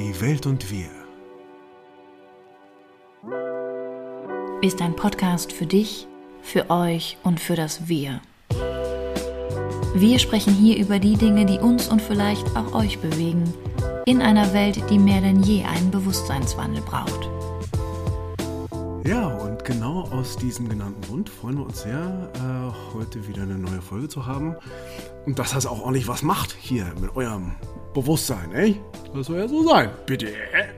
Die Welt und wir. Ist ein Podcast für dich, für euch und für das Wir. Wir sprechen hier über die Dinge, die uns und vielleicht auch euch bewegen, in einer Welt, die mehr denn je einen Bewusstseinswandel braucht. Ja, und genau aus diesem genannten Grund freuen wir uns sehr, äh, heute wieder eine neue Folge zu haben. Und dass das auch ordentlich was macht hier mit eurem Bewusstsein, ey? Das soll ja so sein, bitte.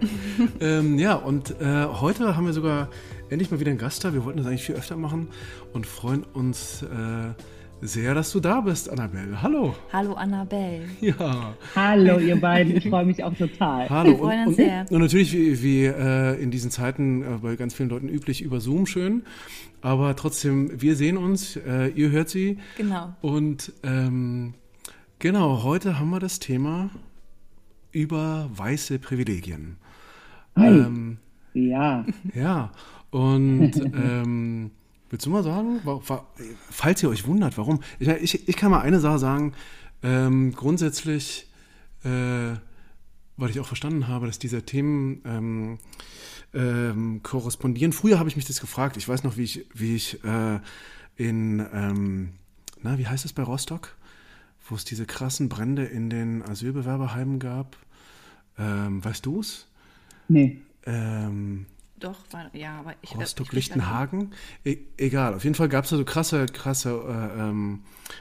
ähm, ja, und äh, heute haben wir sogar endlich mal wieder einen Gast da. Wir wollten das eigentlich viel öfter machen und freuen uns äh, sehr, dass du da bist, Annabelle. Hallo. Hallo, Annabelle. Ja. Hallo, ihr beiden. Ich freue mich auch total. Hallo. Wir freuen uns und, sehr. Und, und natürlich, wie, wie äh, in diesen Zeiten äh, bei ganz vielen Leuten üblich, über Zoom schön. Aber trotzdem, wir sehen uns, äh, ihr hört sie. Genau. Und ähm, genau, heute haben wir das Thema über weiße Privilegien. Hi. Ähm, ja. ja, und ähm, willst du mal sagen, falls ihr euch wundert, warum? Ich, ich, ich kann mal eine Sache sagen. Ähm, grundsätzlich, äh, weil ich auch verstanden habe, dass diese Themen ähm, ähm, korrespondieren. Früher habe ich mich das gefragt. Ich weiß noch, wie ich, wie ich äh, in, ähm, na, wie heißt es bei Rostock? Wo es diese krassen Brände in den Asylbewerberheimen gab. Ähm, weißt du es? Nee. Ähm, Doch, war, ja, aber ich Rostock-Lichtenhagen? E egal, auf jeden Fall gab es da so krasse, krasse äh, ähm,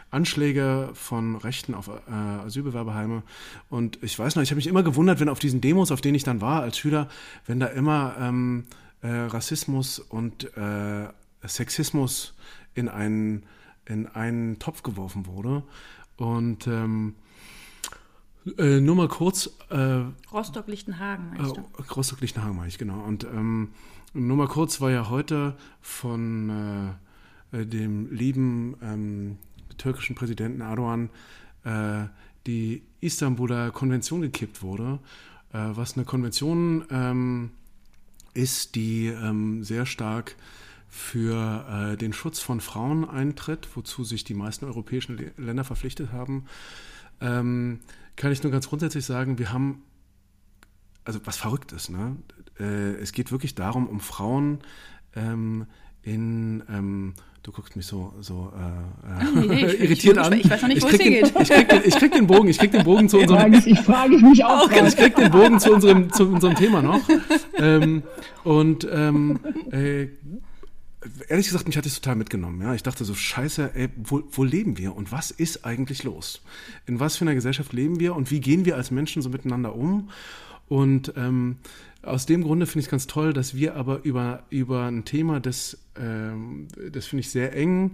Anschläge von Rechten auf äh, Asylbewerberheime. Und ich weiß noch, ich habe mich immer gewundert, wenn auf diesen Demos, auf denen ich dann war als Schüler, wenn da immer ähm, äh, Rassismus und äh, Sexismus in einen, in einen Topf geworfen wurde. Und ähm, äh, nur mal kurz, äh, Rostock-Lichtenhagen, meinst du? äh, Rostock-Lichtenhagen meine ich, genau. Und ähm, nur mal kurz war ja heute von äh, äh, dem lieben ähm, türkischen Präsidenten Erdogan äh, die Istanbuler Konvention gekippt wurde, was eine Konvention ähm, ist, die ähm, sehr stark für äh, den Schutz von Frauen eintritt, wozu sich die meisten europäischen Le Länder verpflichtet haben. Ähm, kann ich nur ganz grundsätzlich sagen, wir haben also was verrückt ist, ne? Äh, es geht wirklich darum, um Frauen ähm, in ähm, Du guckst mich so, so äh, nee, nee, ich- ich irritiert bin an. gespannt. Ich weiß noch nicht, wo es krieg den, hingeht. ich, krieg den, ich krieg den Bogen, ich krieg den Bogen zu unserem, ich, ich frage ich mich auch. ich krieg den Bogen zu unserem, zu unserem Thema noch. Ähm, und ähm, äh, ehrlich gesagt, mich hat das total mitgenommen. Ja, ich dachte so, Scheiße, ey, wo, wo leben wir und was ist eigentlich los? In was für einer Gesellschaft leben wir und wie gehen wir als Menschen so miteinander um? Und ähm, aus dem Grunde finde ich es ganz toll, dass wir aber über, über ein Thema, das, ähm, das finde ich sehr eng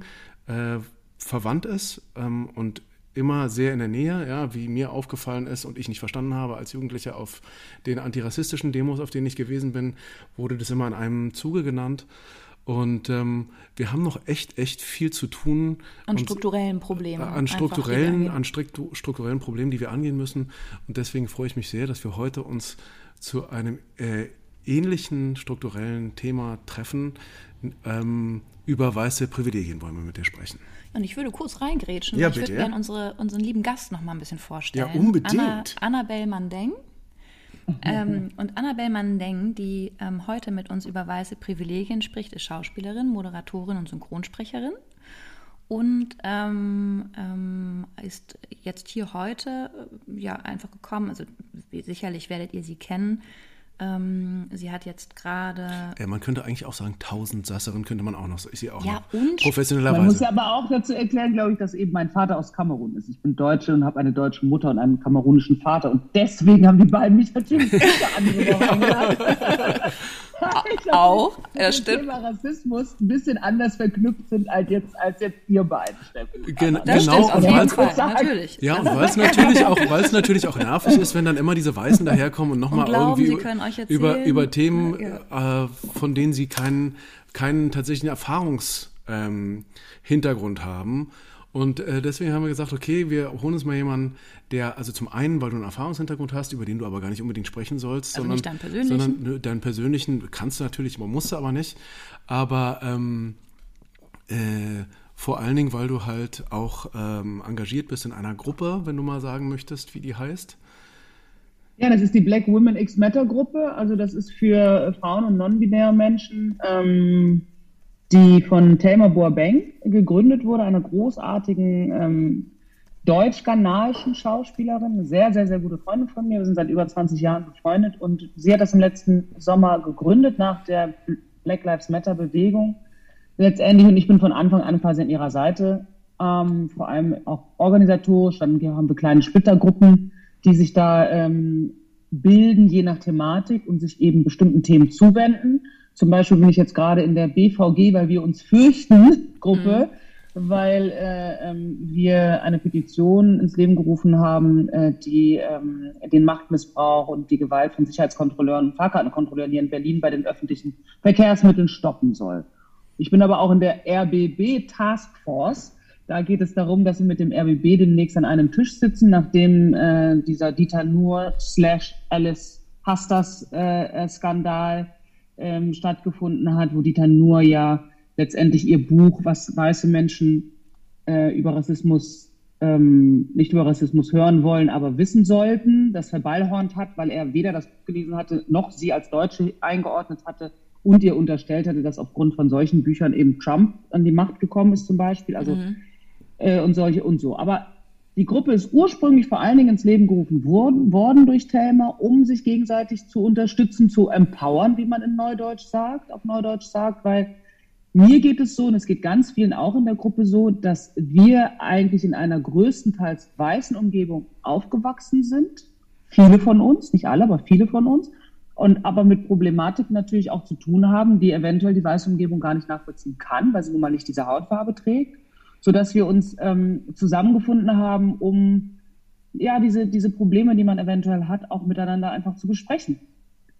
äh, verwandt ist ähm, und immer sehr in der Nähe, ja, wie mir aufgefallen ist und ich nicht verstanden habe als Jugendlicher auf den antirassistischen Demos, auf denen ich gewesen bin, wurde das immer in einem Zuge genannt. Und ähm, wir haben noch echt, echt viel zu tun. An strukturellen Problemen. an strukturellen, an struktu- strukturellen Problemen, die wir angehen müssen. Und deswegen freue ich mich sehr, dass wir heute uns zu einem äh, ähnlichen strukturellen Thema treffen. Ähm, über weiße Privilegien wollen wir mit dir sprechen. Und ich würde kurz reingrätschen. Ja, ich würde bitte. gerne unsere, unseren lieben Gast noch mal ein bisschen vorstellen. Ja, unbedingt. Anna, Annabelle Mandeng. Ähm, und Annabelle Mandeng, die ähm, heute mit uns über weiße Privilegien spricht, ist Schauspielerin, Moderatorin und Synchronsprecherin. Und ähm, ähm, ist jetzt hier heute äh, ja einfach gekommen. Also sicherlich werdet ihr sie kennen. Ähm, sie hat jetzt gerade Äh, man könnte eigentlich auch sagen, Tausendsasserin könnte man auch noch, ist sie auch Ja, noch. und- Man muss Professionellerweise. ja aber auch dazu erklären, glaube ich, dass eben mein Vater aus Kamerun ist. Ich bin Deutsche und habe eine deutsche Mutter und einen kamerunischen Vater. Und deswegen haben die beiden mich natürlich eingeladen. Ich glaub, Auch, dem stimmt. Thema Rassismus ein bisschen anders verknüpft sind als jetzt, als jetzt ihr beiden, Steffen. Gen Aber- Das genau, stimmt auf und jeden weil's- Fall, natürlich. Ja, und weil es natürlich auch, weil es natürlich auch nervig ist, wenn dann immer diese Weißen daherkommen und nochmal irgendwie über, über Themen, Ja, äh, von denen sie keinen, keinen tatsächlichen Erfahrungshintergrund ähm, haben. Und äh, deswegen haben wir gesagt, okay, wir holen uns mal jemanden, der, also zum einen, weil du einen Erfahrungshintergrund hast, über den du aber gar nicht unbedingt sprechen sollst, Also sondern, nicht deinen persönlichen? sondern nö, deinen persönlichen kannst du natürlich, man musste aber nicht. Aber ähm, äh, vor allen Dingen, weil du halt auch ähm, engagiert bist in einer Gruppe, wenn du mal sagen möchtest, wie die heißt. Ja, das ist die Black Women X Matter Gruppe. Also das ist für Frauen und non-binäre Menschen, ähm, die von Thelma Boerbank gegründet wurde, einer großartigen ähm, deutsch-ghanaischen Schauspielerin, sehr, sehr, sehr gute Freundin von mir. Wir sind seit über 20 Jahren befreundet und sie hat das im letzten Sommer gegründet nach der Black Lives Matter Bewegung. Letztendlich, und ich bin von Anfang an quasi an ihrer Seite, ähm, vor allem auch organisatorisch. Dann haben wir kleine Splittergruppen, die sich da ähm, bilden, je nach Thematik und sich eben bestimmten Themen zuwenden. Zum Beispiel bin ich jetzt gerade in der BVG, weil wir uns fürchten, Gruppe. Mhm weil äh, ähm, wir eine Petition ins Leben gerufen haben, äh, die ähm, den Machtmissbrauch und die Gewalt von Sicherheitskontrolleuren und Fahrkartenkontrolleuren hier in Berlin bei den öffentlichen Verkehrsmitteln stoppen soll. Ich bin aber auch in der RBB Taskforce. Da geht es darum, dass wir mit dem RBB demnächst an einem Tisch sitzen, nachdem äh, dieser Dieter Nuhr slash Alice Hastas äh, äh, Skandal ähm, stattgefunden hat, wo Dieter Nuhr ja letztendlich ihr Buch, was weiße Menschen äh, über Rassismus, ähm, nicht über Rassismus hören wollen, aber wissen sollten, das verballhornt hat, weil er weder das Buch gelesen hatte, noch sie als Deutsche eingeordnet hatte und ihr unterstellt hatte, dass aufgrund von solchen Büchern eben Trump an die Macht gekommen ist zum Beispiel, also mhm. äh, und solche und so. Aber die Gruppe ist ursprünglich vor allen Dingen ins Leben gerufen worden, worden durch Thelma, um sich gegenseitig zu unterstützen, zu empowern, wie man in Neudeutsch sagt, auf Neudeutsch sagt, weil mir geht es so, und es geht ganz vielen auch in der Gruppe so, dass wir eigentlich in einer größtenteils weißen Umgebung aufgewachsen sind. Viele von uns, nicht alle, aber viele von uns. Und aber mit Problematiken natürlich auch zu tun haben, die eventuell die weiße Umgebung gar nicht nachvollziehen kann, weil sie nun mal nicht diese Hautfarbe trägt, sodass wir uns ähm, zusammengefunden haben, um ja diese, diese Probleme, die man eventuell hat, auch miteinander einfach zu besprechen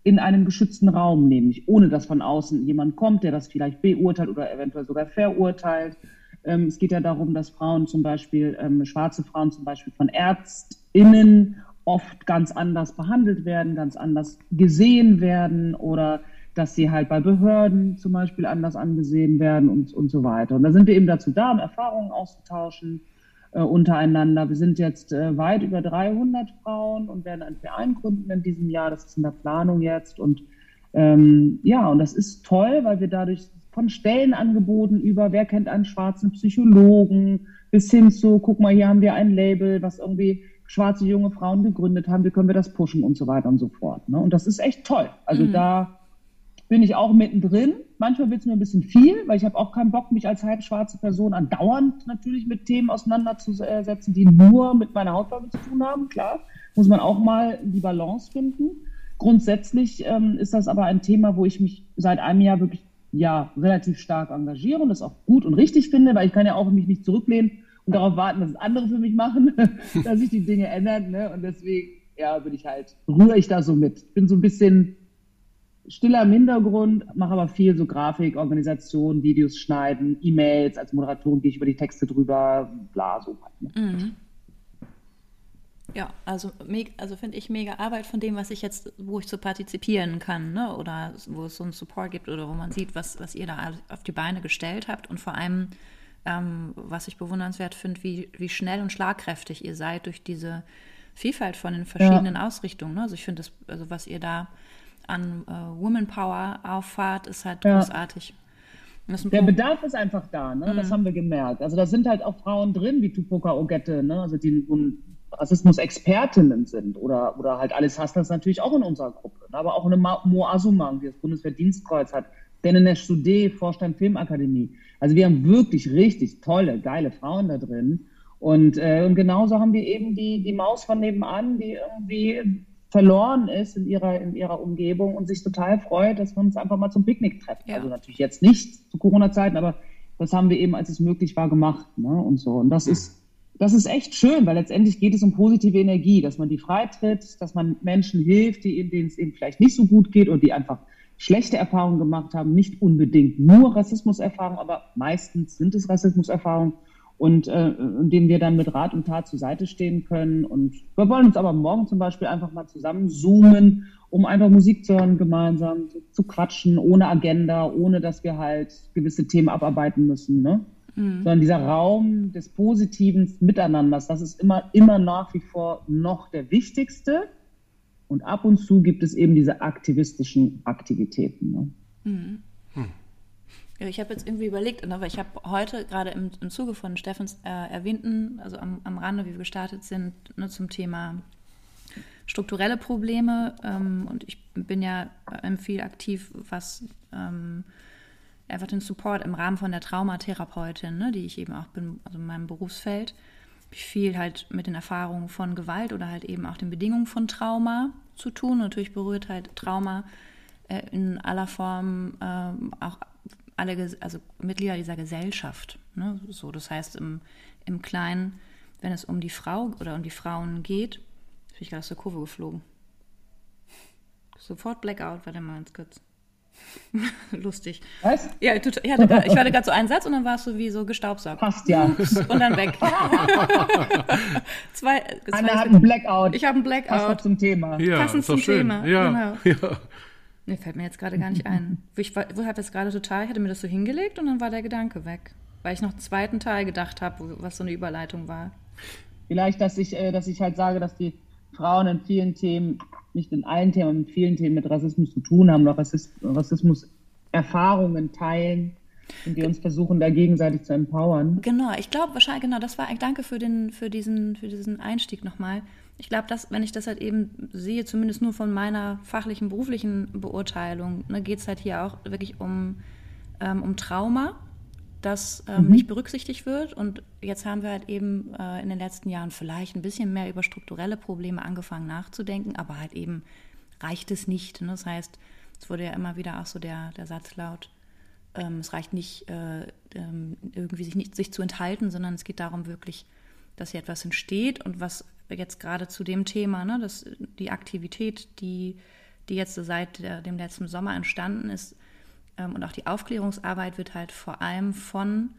in einem geschützten Raum, nämlich ohne dass von außen jemand kommt, der das vielleicht beurteilt oder eventuell sogar verurteilt. Ähm, es geht ja darum, dass Frauen zum Beispiel, ähm, schwarze Frauen zum Beispiel von ÄrztInnen oft ganz anders behandelt werden, ganz anders gesehen werden oder dass sie halt bei Behörden zum Beispiel anders angesehen werden und, und so weiter. Und da sind wir eben dazu da, um Erfahrungen auszutauschen, äh, untereinander. Wir sind jetzt äh, weit über 300 Frauen und werden ein Verein gründen in diesem Jahr. Das ist in der Planung jetzt. Und ähm, ja, und das ist toll, weil wir dadurch von Stellenangeboten über, wer kennt einen schwarzen Psychologen, bis hin zu, guck mal, hier haben wir ein Label, was irgendwie schwarze junge Frauen gegründet haben, wie können wir das pushen und so weiter und so fort. Ne? Und das ist echt toll. Also mhm. da bin ich auch mittendrin. Manchmal wird es mir ein bisschen viel, weil ich habe auch keinen Bock, mich als halbschwarze Person andauernd natürlich mit Themen auseinanderzusetzen, die nur mit meiner Hautfarbe zu tun haben. Klar, muss man auch mal die Balance finden. Grundsätzlich ähm, ist das aber ein Thema, wo ich mich seit einem Jahr wirklich ja relativ stark engagiere und das auch gut und richtig finde, weil ich kann ja auch mich nicht zurücklehnen und darauf warten, dass es andere für mich machen, dass sich die Dinge ändern. Ne? Und deswegen, ja, bin ich halt, rühre ich da so mit. Bin so ein bisschen stiller im Hintergrund, mache aber viel so Grafik, Organisation, Videos schneiden, E-Mails, als Moderatorin gehe ich über die Texte drüber, bla, so halt. Ne? Mhm. Ja, also, also finde ich mega Arbeit von dem, was ich jetzt, wo ich so partizipieren kann, ne? oder wo es so einen Support gibt oder wo man sieht, was, was ihr da auf die Beine gestellt habt und vor allem, ähm, was ich bewundernswert finde, wie, wie schnell und schlagkräftig ihr seid durch diese Vielfalt von den verschiedenen ja. Ausrichtungen. Ne? Also ich finde das, also was ihr da an äh, Woman Power auffahrt, ist halt ja. großartig. Der Bedarf ist einfach da, ne? Mhm. das haben wir gemerkt. Also da sind halt auch Frauen drin, wie Tupoka Ogette, ne? also die Rassismus-Expertinnen sind oder, oder halt Alice Hasslers natürlich auch in unserer Gruppe. Ne? Aber auch eine Mo Asumang, die das Bundeswehrdienstkreuz hat, Denenesh Sudé, Vorstand Filmakademie. Also wir haben wirklich richtig tolle, geile Frauen da drin. Und, äh, und genauso haben wir eben die, die Maus von nebenan, die irgendwie verloren ist in ihrer, in ihrer Umgebung und sich total freut, dass wir uns einfach mal zum Picknick treffen. Ja. Also natürlich jetzt nicht zu Corona-Zeiten, aber das haben wir eben, als es möglich war, gemacht. Ne? Und so. Und das ist, das ist echt schön, weil letztendlich geht es um positive Energie, dass man die freitritt, dass man Menschen hilft, die, denen es eben vielleicht nicht so gut geht und die einfach schlechte Erfahrungen gemacht haben, nicht unbedingt nur Rassismuserfahrungen, aber meistens sind es Rassismuserfahrungen und äh, dem wir dann mit Rat und Tat zur Seite stehen können. Und wir wollen uns aber morgen zum Beispiel einfach mal zusammen zoomen, um einfach Musik zu hören, gemeinsam zu, zu quatschen, ohne Agenda, ohne dass wir halt gewisse Themen abarbeiten müssen. Ne? Mhm. Sondern dieser Raum des positiven Miteinanders, das ist immer, immer nach wie vor noch der wichtigste. Und ab und zu gibt es eben diese aktivistischen Aktivitäten. Ne? Mhm. Ja, ich habe jetzt irgendwie überlegt, ne, weil ich habe heute gerade im, im Zuge von Steffens äh, erwähnten, also am, am Rande, wie wir gestartet sind, ne, zum Thema strukturelle Probleme. Ähm, und ich bin ja ähm, viel aktiv, was ähm, einfach den Support im Rahmen von der Traumatherapeutin, ne, die ich eben auch bin, also in meinem Berufsfeld, viel halt mit den Erfahrungen von Gewalt oder halt eben auch den Bedingungen von Trauma zu tun. Natürlich berührt halt Trauma äh, in aller Form äh, auch alle, also Mitglieder dieser Gesellschaft. Ne? So, das heißt im, im Kleinen, wenn es um die Frau oder um die Frauen geht, bin ich gerade aus der Kurve geflogen. Sofort Blackout, warte mal ganz kurz. Lustig. Was? Ja, ich hatte, ich hatte gerade so einen Satz und dann war es so wie so gestaubsaugt. Passt ja. Und dann weg. zwei, Anna hat einen Blackout. Ich habe einen Blackout. Passend zum Thema. Ja, Passend zum schön. Thema. Ja, Genau. ja. Nee, fällt mir jetzt gerade gar nicht ein. Ich war- wo habe jetzt gerade total, ich hatte mir das so hingelegt und dann war der Gedanke weg. Weil ich noch einen zweiten Teil gedacht habe, was so eine Überleitung war. Vielleicht, dass ich, äh, dass ich halt sage, dass die Frauen in vielen Themen, nicht in allen Themen, aber in vielen Themen mit Rassismus zu tun haben, oder Rassismus Erfahrungen teilen und wir uns versuchen, da gegenseitig zu empowern. Genau, ich glaube wahrscheinlich, genau, das war, danke für, den, für, diesen, für diesen Einstieg nochmal. Ich glaube, dass, wenn ich das halt eben sehe, zumindest nur von meiner fachlichen, beruflichen Beurteilung, ne, geht es halt hier auch wirklich um, ähm, um Trauma, das ähm, nicht berücksichtigt wird. Und jetzt haben wir halt eben äh, in den letzten Jahren vielleicht ein bisschen mehr über strukturelle Probleme angefangen nachzudenken, aber halt eben reicht es nicht. Ne? Das heißt, es wurde ja immer wieder auch so der, der Satz laut, ähm, es reicht nicht, äh, ähm, irgendwie sich nicht sich zu enthalten, sondern es geht darum wirklich, dass hier etwas entsteht und was jetzt gerade zu dem Thema, ne, dass die Aktivität, die, die jetzt seit dem letzten Sommer entstanden ist ähm, und auch die Aufklärungsarbeit wird halt vor allem von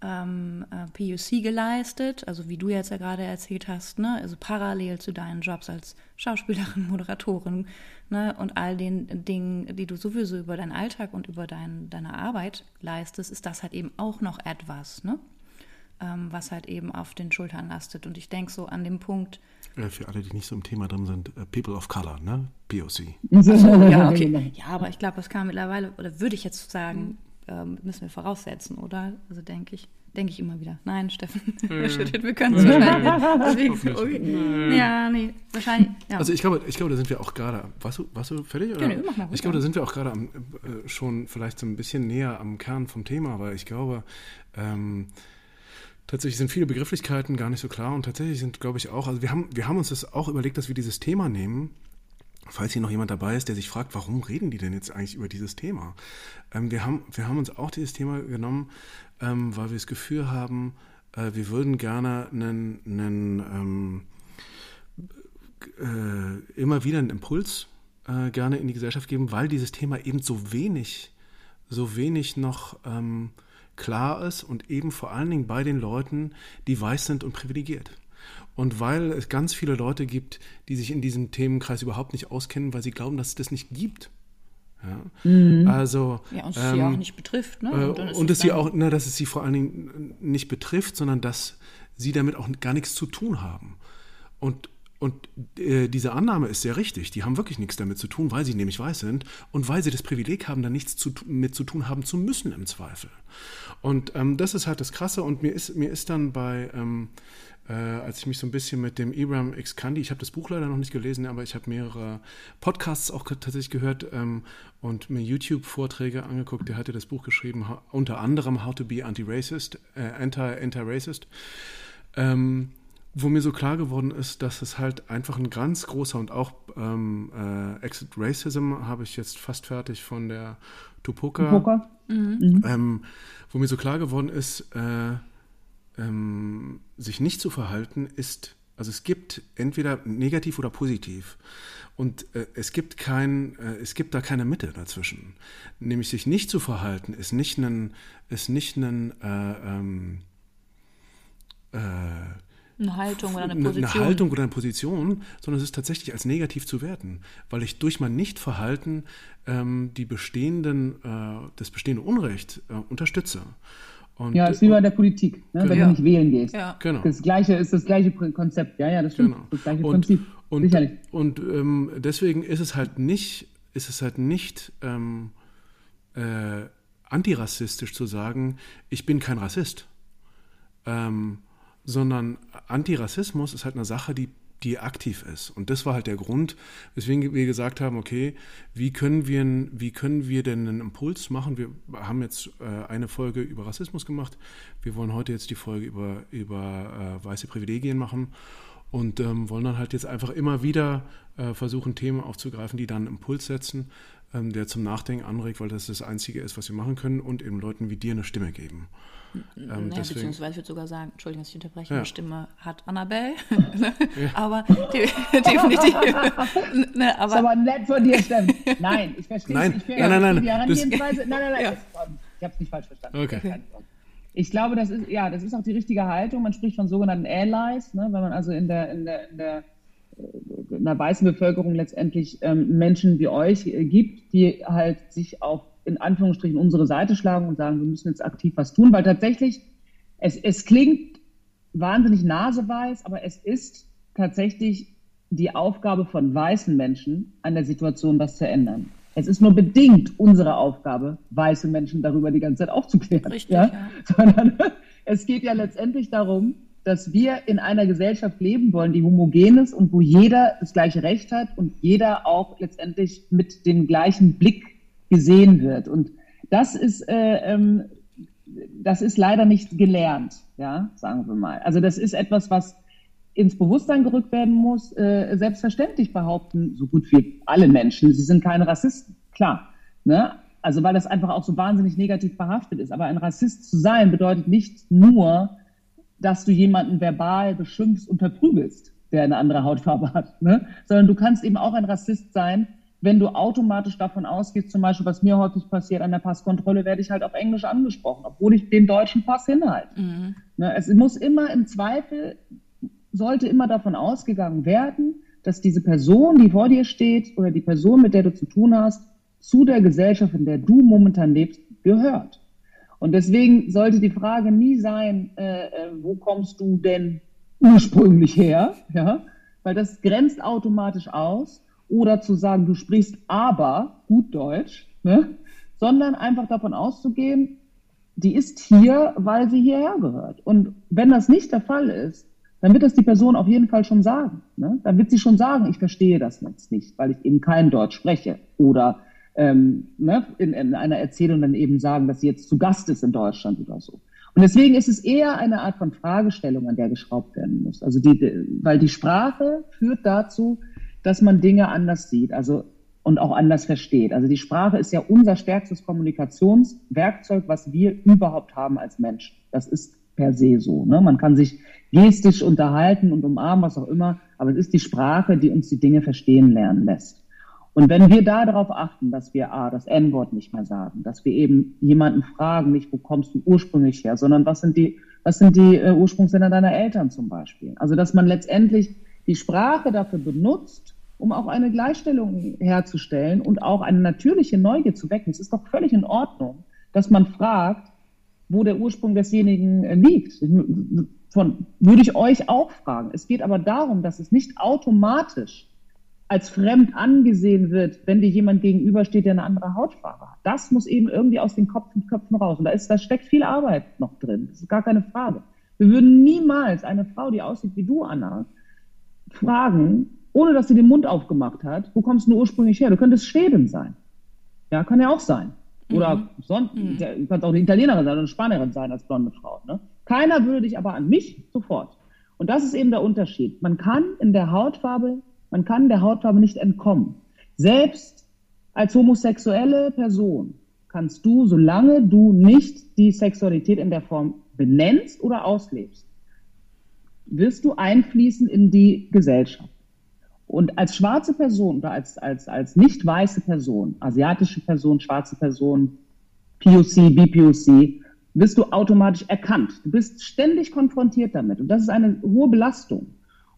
ähm, äh, PUC geleistet, also wie du jetzt ja gerade erzählt hast, ne, also parallel zu deinen Jobs als Schauspielerin, Moderatorin ne, und all den Dingen, die du sowieso über deinen Alltag und über dein, deine Arbeit leistest, ist das halt eben auch noch etwas, ne, ähm, was halt eben auf den Schultern lastet. Und ich denke so an dem Punkt, Äh, Für alle, die nicht so im Thema drin sind, äh, People of Color, ne? POC. ja, okay. Genau. Ja, aber ich glaube, das kann man mittlerweile, oder würde ich jetzt sagen, ähm, müssen wir voraussetzen, oder? Also denke ich, denke ich immer wieder. Nein, Steffen, schüttelt, wir können es wahrscheinlich. Deswegen, okay. Ja, nee, wahrscheinlich. Ja. Also ich glaube, ich glaube, da sind wir auch gerade. Warst du, warst du fertig? Oder? Ja, nee, mach mal ich glaube, da sind wir auch gerade äh, schon vielleicht so ein bisschen näher am Kern vom Thema, weil ich glaube, ähm, tatsächlich sind viele Begrifflichkeiten gar nicht so klar und tatsächlich sind, glaube ich, auch, also wir haben, wir haben uns das auch überlegt, dass wir dieses Thema nehmen. Falls hier noch jemand dabei ist, der sich fragt, warum reden die denn jetzt eigentlich über dieses Thema? Ähm, wir, haben, wir haben uns auch dieses Thema genommen, ähm, weil wir das Gefühl haben, äh, wir würden gerne einen, einen ähm, äh, immer wieder einen Impuls äh, gerne in die Gesellschaft geben, weil dieses Thema eben so wenig, so wenig noch ähm, klar ist und eben vor allen Dingen bei den Leuten, die weiß sind und privilegiert. Und weil es ganz viele Leute gibt, die sich in diesem Themenkreis überhaupt nicht auskennen, weil sie glauben, dass es das nicht gibt. Ja? Also ja, und es sie auch nicht betrifft. Ne? äh, ist und es dass sie auch, ne, dass es sie vor allen Dingen nicht betrifft, sondern dass sie damit auch gar nichts zu tun haben. Und, und äh, diese Annahme ist sehr richtig. Die haben wirklich nichts damit zu tun, weil sie nämlich weiß sind und weil sie das Privileg haben, da nichts zu, mit zu tun haben zu müssen im Zweifel. Und ähm, das ist halt das Krasse. Und mir ist, mir ist dann bei, ähm, äh, als ich mich so ein bisschen mit dem Ibram X Kandi, ich habe das Buch leider noch nicht gelesen, aber ich habe mehrere Podcasts auch tatsächlich gehört ähm, und mir YouTube-Vorträge angeguckt. Der hatte das Buch geschrieben, unter anderem How to be Anti-Racist, äh, Anti- Anti-Racist. Ähm, wo mir so klar geworden ist, dass es halt einfach ein ganz großer und auch ähm, äh, Exit Racism habe ich jetzt fast fertig von der Tupoka Poker? ähm, wo mir so klar geworden ist, äh, ähm, sich nicht zu verhalten, ist, also es gibt entweder negativ oder positiv. Und äh, es gibt kein, äh, es gibt da keine Mitte dazwischen. Nämlich sich nicht zu verhalten, ist nicht ein, ist nicht ein, äh, ähm, äh, eine Haltung oder eine Position. eine Haltung oder eine Position, sondern es ist tatsächlich als negativ zu werten, weil ich durch mein Nichtverhalten ähm, die bestehenden, äh, das bestehende Unrecht äh, unterstütze. Und, Ja, ist wie bei der Politik, ne? wenn Genau. du nicht wählen gehst. Ja. Genau. Das gleiche ist das gleiche Konzept. Ja, ja, das stimmt. Genau. Das gleiche Und, Prinzip. Und, Sicherlich. und ähm, deswegen ist es halt nicht, ist es halt nicht ähm, äh, antirassistisch zu sagen, ich bin kein Rassist. Ähm, sondern Antirassismus ist halt eine Sache, die, die aktiv ist. Und das war halt der Grund, weswegen wir gesagt haben, okay, wie können wir, wie können wir denn einen Impuls machen? Wir haben jetzt äh, eine Folge über Rassismus gemacht. Wir wollen heute jetzt die Folge über, über äh, weiße Privilegien machen und ähm, wollen dann halt jetzt einfach immer wieder äh, versuchen, Themen aufzugreifen, die dann einen Impuls setzen, ähm, der zum Nachdenken anregt, weil das das Einzige ist, was wir machen können und eben Leuten wie dir eine Stimme geben. Ähm, naja, deswegen, beziehungsweise ich würde sogar sagen, Entschuldigung, dass ich unterbreche, Ja. eine Stimme hat Annabelle, aber de definitiv. ne, Das ist aber aber nett von dir, Steffen. Nein, ich verstehe Nein, ich nein, nein, nein, Die Herangehensweise, nein, nein, nein, Ja. ich habe es nicht falsch verstanden. Okay. Ich glaube, das ist, ja, das ist auch die richtige Haltung. Man spricht von sogenannten Allies, ne, wenn man also in der, in der, in der, äh, in der weißen Bevölkerung letztendlich ähm, Menschen wie euch äh, gibt, die halt sich auf, in Anführungsstrichen, unsere Seite schlagen und sagen, wir müssen jetzt aktiv was tun, weil tatsächlich, es, es klingt wahnsinnig naseweiß, aber es ist tatsächlich die Aufgabe von weißen Menschen, an der Situation was zu ändern. Es ist nur bedingt unsere Aufgabe, weiße Menschen darüber die ganze Zeit aufzuklären. Richtig, ja? ja. Sondern es geht ja letztendlich darum, dass wir in einer Gesellschaft leben wollen, die homogen ist und wo jeder das gleiche Recht hat und jeder auch letztendlich mit dem gleichen Blick gesehen wird. Und das ist, äh, ähm, das ist leider nicht gelernt, ja, sagen wir mal. Also das ist etwas, was ins Bewusstsein gerückt werden muss. Äh, selbstverständlich behaupten so gut wie alle Menschen, sie sind keine Rassisten, klar. Ne? Also weil das einfach auch so wahnsinnig negativ behaftet ist. Aber ein Rassist zu sein bedeutet nicht nur, dass du jemanden verbal beschimpfst und verprügelst, der eine andere Hautfarbe hat, ne? sondern du kannst eben auch ein Rassist sein, wenn du automatisch davon ausgehst, zum Beispiel, was mir häufig passiert an der Passkontrolle, werde ich halt auf Englisch angesprochen, obwohl ich den deutschen Pass hinhalte. Mhm. Ne, es muss immer im Zweifel, sollte immer davon ausgegangen werden, dass diese Person, die vor dir steht oder die Person, mit der du zu tun hast, zu der Gesellschaft, in der du momentan lebst, gehört. Und deswegen sollte die Frage nie sein, äh, äh, wo kommst du denn ursprünglich her? Ja? Weil das grenzt automatisch aus. Oder zu sagen, du sprichst aber gut Deutsch, ne? sondern einfach davon auszugehen, die ist hier, weil sie hierher gehört. Und wenn das nicht der Fall ist, dann wird das die Person auf jeden Fall schon sagen. Ne? Dann wird sie schon sagen, ich verstehe das jetzt nicht, weil ich eben kein Deutsch spreche. Oder ähm, ne, in, in einer Erzählung dann eben sagen, dass sie jetzt zu Gast ist in Deutschland oder so. Und deswegen ist es eher eine Art von Fragestellung, an der geschraubt werden muss. Also die, weil die Sprache führt dazu, dass man Dinge anders sieht, also und auch anders versteht. Also die Sprache ist ja unser stärkstes Kommunikationswerkzeug, was wir überhaupt haben als Menschen. Das ist per se so. Ne? Man kann sich gestisch unterhalten und umarmen, was auch immer, aber es ist die Sprache, die uns die Dinge verstehen lernen lässt. Und wenn wir da darauf achten, dass wir A, das N-Wort nicht mehr sagen, dass wir eben jemanden fragen, nicht, wo kommst du ursprünglich her, sondern was sind die, was sind die äh, Ursprungsländer deiner Eltern zum Beispiel? Also, dass man letztendlich die Sprache dafür benutzt, um auch eine Gleichstellung herzustellen und auch eine natürliche Neugier zu wecken. Es ist doch völlig in Ordnung, dass man fragt, wo der Ursprung desjenigen äh, liegt. Von, würde ich euch auch fragen. Es geht aber darum, dass es nicht automatisch als fremd angesehen wird, wenn dir jemand gegenübersteht, der eine andere Hautfarbe hat. Das muss eben irgendwie aus den Kopf Köpfen raus. Und da, ist, da steckt viel Arbeit noch drin. Das ist gar keine Frage. Wir würden niemals eine Frau, die aussieht wie du, Anna, fragen, ohne dass sie den Mund aufgemacht hat, wo kommst du ursprünglich her? Du könntest Schwedin sein. Ja, kann ja auch sein. Oder Mhm. sonst, du kannst auch eine Italienerin sein oder eine Spanierin sein als blonde Frau. Ne? Keiner würde dich aber an mich sofort. Und das ist eben der Unterschied. Man kann in der Hautfarbe, man kann der Hautfarbe nicht entkommen. Selbst als homosexuelle Person kannst du, solange du nicht die Sexualität in der Form benennst oder auslebst, wirst du einfließen in die Gesellschaft. Und als schwarze Person oder als, als, als nicht weiße Person, asiatische Person, schwarze Person, POC, BPOC, wirst du automatisch erkannt. Du bist ständig konfrontiert damit. Und das ist eine hohe Belastung.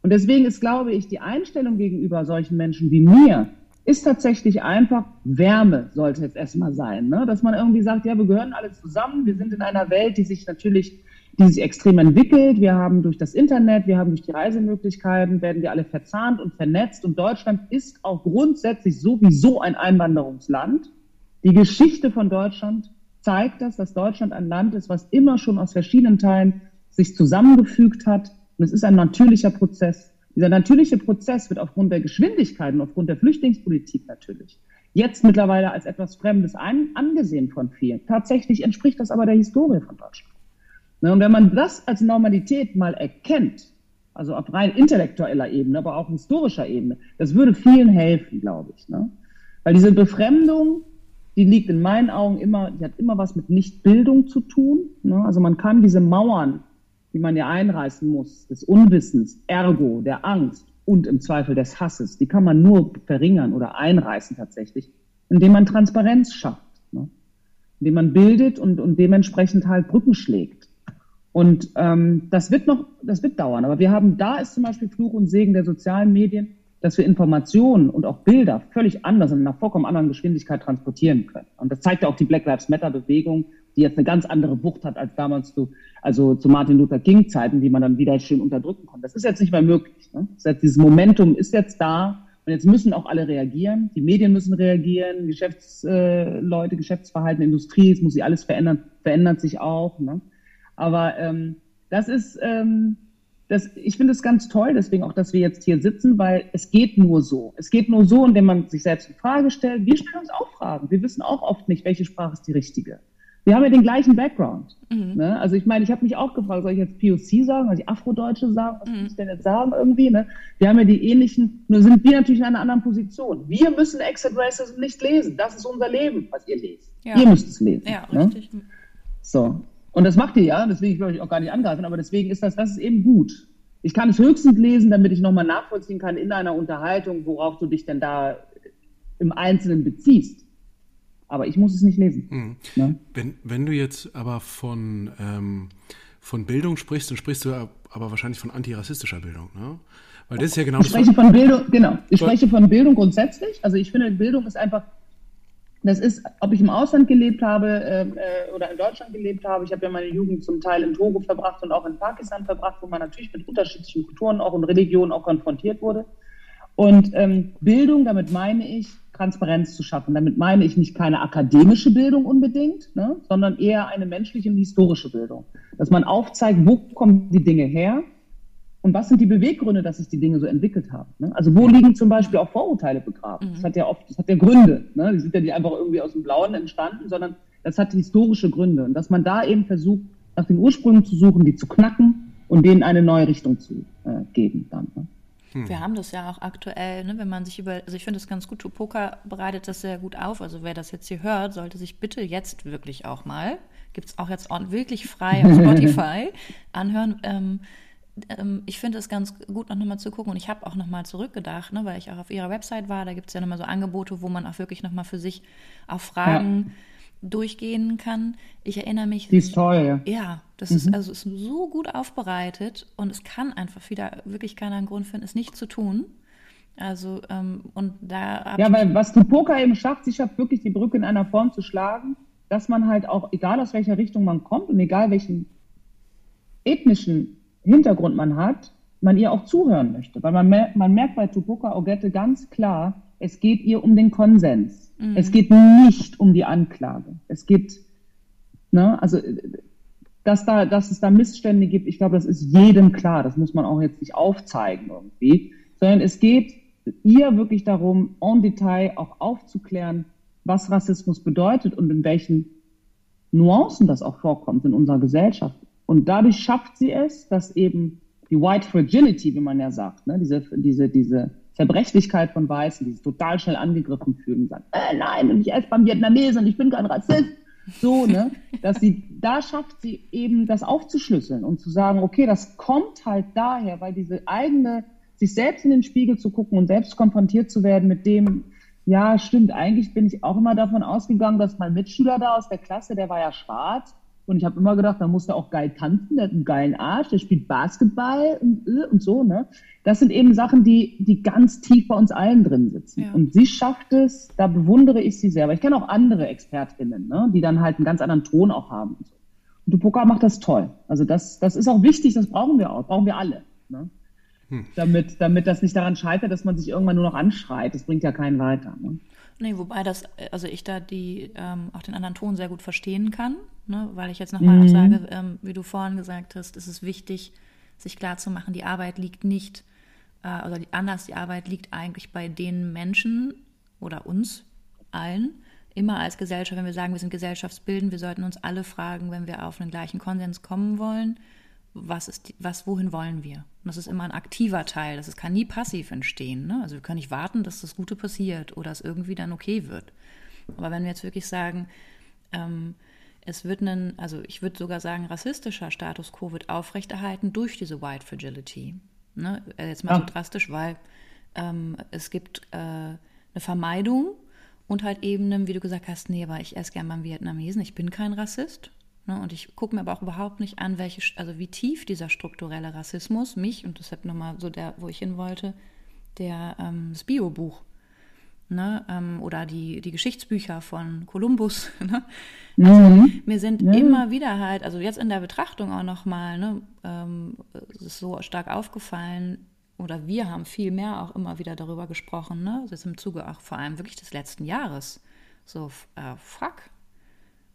Und deswegen ist, glaube ich, die Einstellung gegenüber solchen Menschen wie mir, ist tatsächlich einfach Wärme, sollte jetzt erstmal sein. Ne? Dass man irgendwie sagt, ja, wir gehören alle zusammen, wir sind in einer Welt, die sich natürlich die sich extrem entwickelt. Wir haben durch das Internet, wir haben durch die Reisemöglichkeiten, werden wir alle verzahnt und vernetzt. Und Deutschland ist auch grundsätzlich sowieso ein Einwanderungsland. Die Geschichte von Deutschland zeigt das, dass Deutschland ein Land ist, was immer schon aus verschiedenen Teilen sich zusammengefügt hat. Und es ist ein natürlicher Prozess. Dieser natürliche Prozess wird aufgrund der Geschwindigkeit und aufgrund der Flüchtlingspolitik natürlich jetzt mittlerweile als etwas Fremdes angesehen von vielen. Tatsächlich entspricht das aber der Historie von Deutschland. Ne, und wenn man das als Normalität mal erkennt, also auf rein intellektueller Ebene, aber auch historischer Ebene, das würde vielen helfen, glaube ich. Ne? Weil diese Befremdung, die liegt in meinen Augen immer, die hat immer was mit Nichtbildung zu tun. Ne? Also man kann diese Mauern, die man ja einreißen muss, des Unwissens, ergo, der Angst und im Zweifel des Hasses, die kann man nur verringern oder einreißen tatsächlich, indem man Transparenz schafft, ne? indem man bildet und, und dementsprechend halt Brücken schlägt. Und ähm, das wird noch, das wird dauern. Aber wir haben, da ist zum Beispiel Fluch und Segen der sozialen Medien, dass wir Informationen und auch Bilder völlig anders und in einer vollkommen anderen Geschwindigkeit transportieren können. Und das zeigt ja auch die Black Lives Matter Bewegung, die jetzt eine ganz andere Wucht hat als damals zu, also zu Martin Luther King Zeiten, die man dann wieder schön unterdrücken konnte. Das ist jetzt nicht mehr möglich. Ne? Das heißt, dieses Momentum ist jetzt da und jetzt müssen auch alle reagieren. Die Medien müssen reagieren, Geschäftsleute, Geschäftsverhalten, Industrie, es muss sich alles verändern, verändert sich auch. Ne? Aber ähm, das ist, ähm, das, ich finde es ganz toll, deswegen auch, dass wir jetzt hier sitzen, weil es geht nur so. Es geht nur so, indem man sich selbst eine Frage stellt. Wir stellen uns auch Fragen. Wir wissen auch oft nicht, welche Sprache ist die richtige. Wir haben ja den gleichen Background. Mhm. Ne? Also ich meine, ich habe mich auch gefragt, soll ich jetzt POC sagen, soll ich Afrodeutsche sagen, was mhm. muss ich denn jetzt sagen irgendwie? Ne? Wir haben ja die ähnlichen, nur sind wir natürlich in einer anderen Position. Wir müssen Exit Racism nicht lesen. Das ist unser Leben, was ihr lest. Ja. Ihr müsst es lesen. Ja, ne? richtig. So. Und das macht ihr ja, deswegen will ich auch gar nicht angreifen, aber deswegen ist das, das ist eben gut. Ich kann es höchstens lesen, damit ich nochmal nachvollziehen kann in einer Unterhaltung, worauf du dich denn da im Einzelnen beziehst. Aber ich muss es nicht lesen. Mhm. Ne? Wenn, wenn du jetzt aber von, ähm, von Bildung sprichst, dann sprichst du aber wahrscheinlich von antirassistischer Bildung, ne? Weil das ist ja genau ich spreche von Bildung, genau. Ich spreche von Bildung grundsätzlich. Also ich finde, Bildung ist einfach das ist, ob ich im Ausland gelebt habe ähm, äh, oder in Deutschland gelebt habe. Ich habe ja meine Jugend zum Teil in Togo verbracht und auch in Pakistan verbracht, wo man natürlich mit unterschiedlichen Kulturen auch und Religionen auch konfrontiert wurde. Und ähm, Bildung, damit meine ich, Transparenz zu schaffen. Damit meine ich nicht keine akademische Bildung unbedingt, ne, sondern eher eine menschliche und historische Bildung. Dass man aufzeigt, wo kommen die Dinge her und was sind die Beweggründe, dass sich die Dinge so entwickelt haben? Ne? Also wo liegen zum Beispiel auch Vorurteile begraben? Mhm. Das hat ja oft, das hat ja Gründe. Ne? Die sind ja nicht einfach irgendwie aus dem Blauen entstanden, sondern das hat historische Gründe. Und dass man da eben versucht, nach den Ursprüngen zu suchen, die zu knacken und denen eine neue Richtung zu äh, geben dann. Ne? Hm. Wir haben das ja auch aktuell, ne, wenn man sich über, also ich finde es ganz gut, Tupoka bereitet das sehr gut auf. Also wer das jetzt hier hört, sollte sich bitte jetzt wirklich auch mal, gibt es auch jetzt wirklich frei auf Spotify, anhören. Ähm, ähm, ich finde es ganz gut, noch mal zu gucken. Und ich habe auch noch mal zurückgedacht, ne, weil ich auch auf ihrer Website war. Da gibt es ja noch mal so Angebote, wo man auch wirklich noch mal für sich auch Fragen ja. durchgehen kann. Ich erinnere mich. Die ist toll. Ja, das mhm. ist also ist so gut aufbereitet und es kann einfach wieder wirklich keiner Grund finden, es nicht zu tun. Also ähm, und da. Ja, weil was die Poker eben schafft, sie schafft wirklich die Brücke in einer Form zu schlagen, dass man halt auch, egal aus welcher Richtung man kommt und egal welchen ethnischen Hintergrund man hat, man ihr auch zuhören möchte. Weil man, man merkt bei Tupoka Ogette ganz klar, es geht ihr um den Konsens. Mhm. Es geht nicht um die Anklage. Es geht, ne, also, dass, da, dass es da Missstände gibt, ich glaube, das ist jedem klar. Das muss man auch jetzt nicht aufzeigen irgendwie. Sondern es geht ihr wirklich darum, en Detail auch aufzuklären, was Rassismus bedeutet und in welchen Nuancen das auch vorkommt in unserer Gesellschaft. Und dadurch schafft sie es, dass eben die White Fragility, wie man ja sagt, ne, diese, diese, diese Zerbrechlichkeit von Weißen, die sich total schnell angegriffen fühlen und sagen, äh, nein, und ich esse beim Vietnamesen und ich bin kein Rassist. So, ne, dass sie, da schafft sie eben das aufzuschlüsseln und zu sagen, okay, das kommt halt daher, weil diese eigene, sich selbst in den Spiegel zu gucken und selbst konfrontiert zu werden mit dem, ja, stimmt, eigentlich bin ich auch immer davon ausgegangen, dass mein Mitschüler da aus der Klasse, der war ja schwarz, und ich habe immer gedacht, da muss er auch geil tanzen, der hat einen geilen Arsch, der spielt Basketball und, äh, und so. Ne? Das sind eben Sachen, die, die ganz tief bei uns allen drin sitzen. Ja. Und sie schafft es, da bewundere ich sie sehr. Aber ich kenne auch andere Expertinnen, ne? die dann halt einen ganz anderen Ton auch haben. Und, so. Tupoka macht das toll. Also das, das ist auch wichtig, das brauchen wir auch, brauchen wir alle. Ne? Hm. Damit, damit das nicht daran scheitert, dass man sich irgendwann nur noch anschreit. Das bringt ja keinen weiter. Ne? Nee, wobei das, also ich da die ähm, auch den anderen Ton sehr gut verstehen kann, ne? weil ich jetzt nochmal mhm. sage, ähm, wie du vorhin gesagt hast, ist es wichtig, sich klarzumachen, die Arbeit liegt nicht, äh, oder die, anders, die Arbeit liegt eigentlich bei den Menschen oder uns allen, immer als Gesellschaft, wenn wir sagen, wir sind gesellschaftsbildend, wir sollten uns alle fragen, wenn wir auf einen gleichen Konsens kommen wollen, was ist, was, wohin wollen wir? Und das ist immer ein aktiver Teil. Das kann nie passiv entstehen. Ne? Also wir können nicht warten, dass das Gute passiert oder es irgendwie dann okay wird. Aber wenn wir jetzt wirklich sagen, ähm, es wird ein, also ich würde sogar sagen, rassistischer Status quo wird aufrechterhalten durch diese White Fragility. Ne? Äh, jetzt mal ja. so drastisch, weil ähm, es gibt äh, eine Vermeidung und halt eben, wie du gesagt hast, nee, aber ich esse gerne beim Vietnamesen, ich bin kein Rassist. Ne? Und ich gucke mir aber auch überhaupt nicht an, welche, also wie tief dieser strukturelle Rassismus mich, und deshalb nochmal so der, wo ich hin wollte, der, ähm, das Bio-Buch Ne, ähm, oder die, die Geschichtsbücher von Kolumbus. Ne? Also, mhm. Mir sind ja. immer wieder halt, also jetzt in der Betrachtung auch nochmal, ne, ähm, es ist so stark aufgefallen, oder wir haben viel mehr auch immer wieder darüber gesprochen, ne? Das ist im Zuge auch vor allem wirklich des letzten Jahres. So, äh, fuck.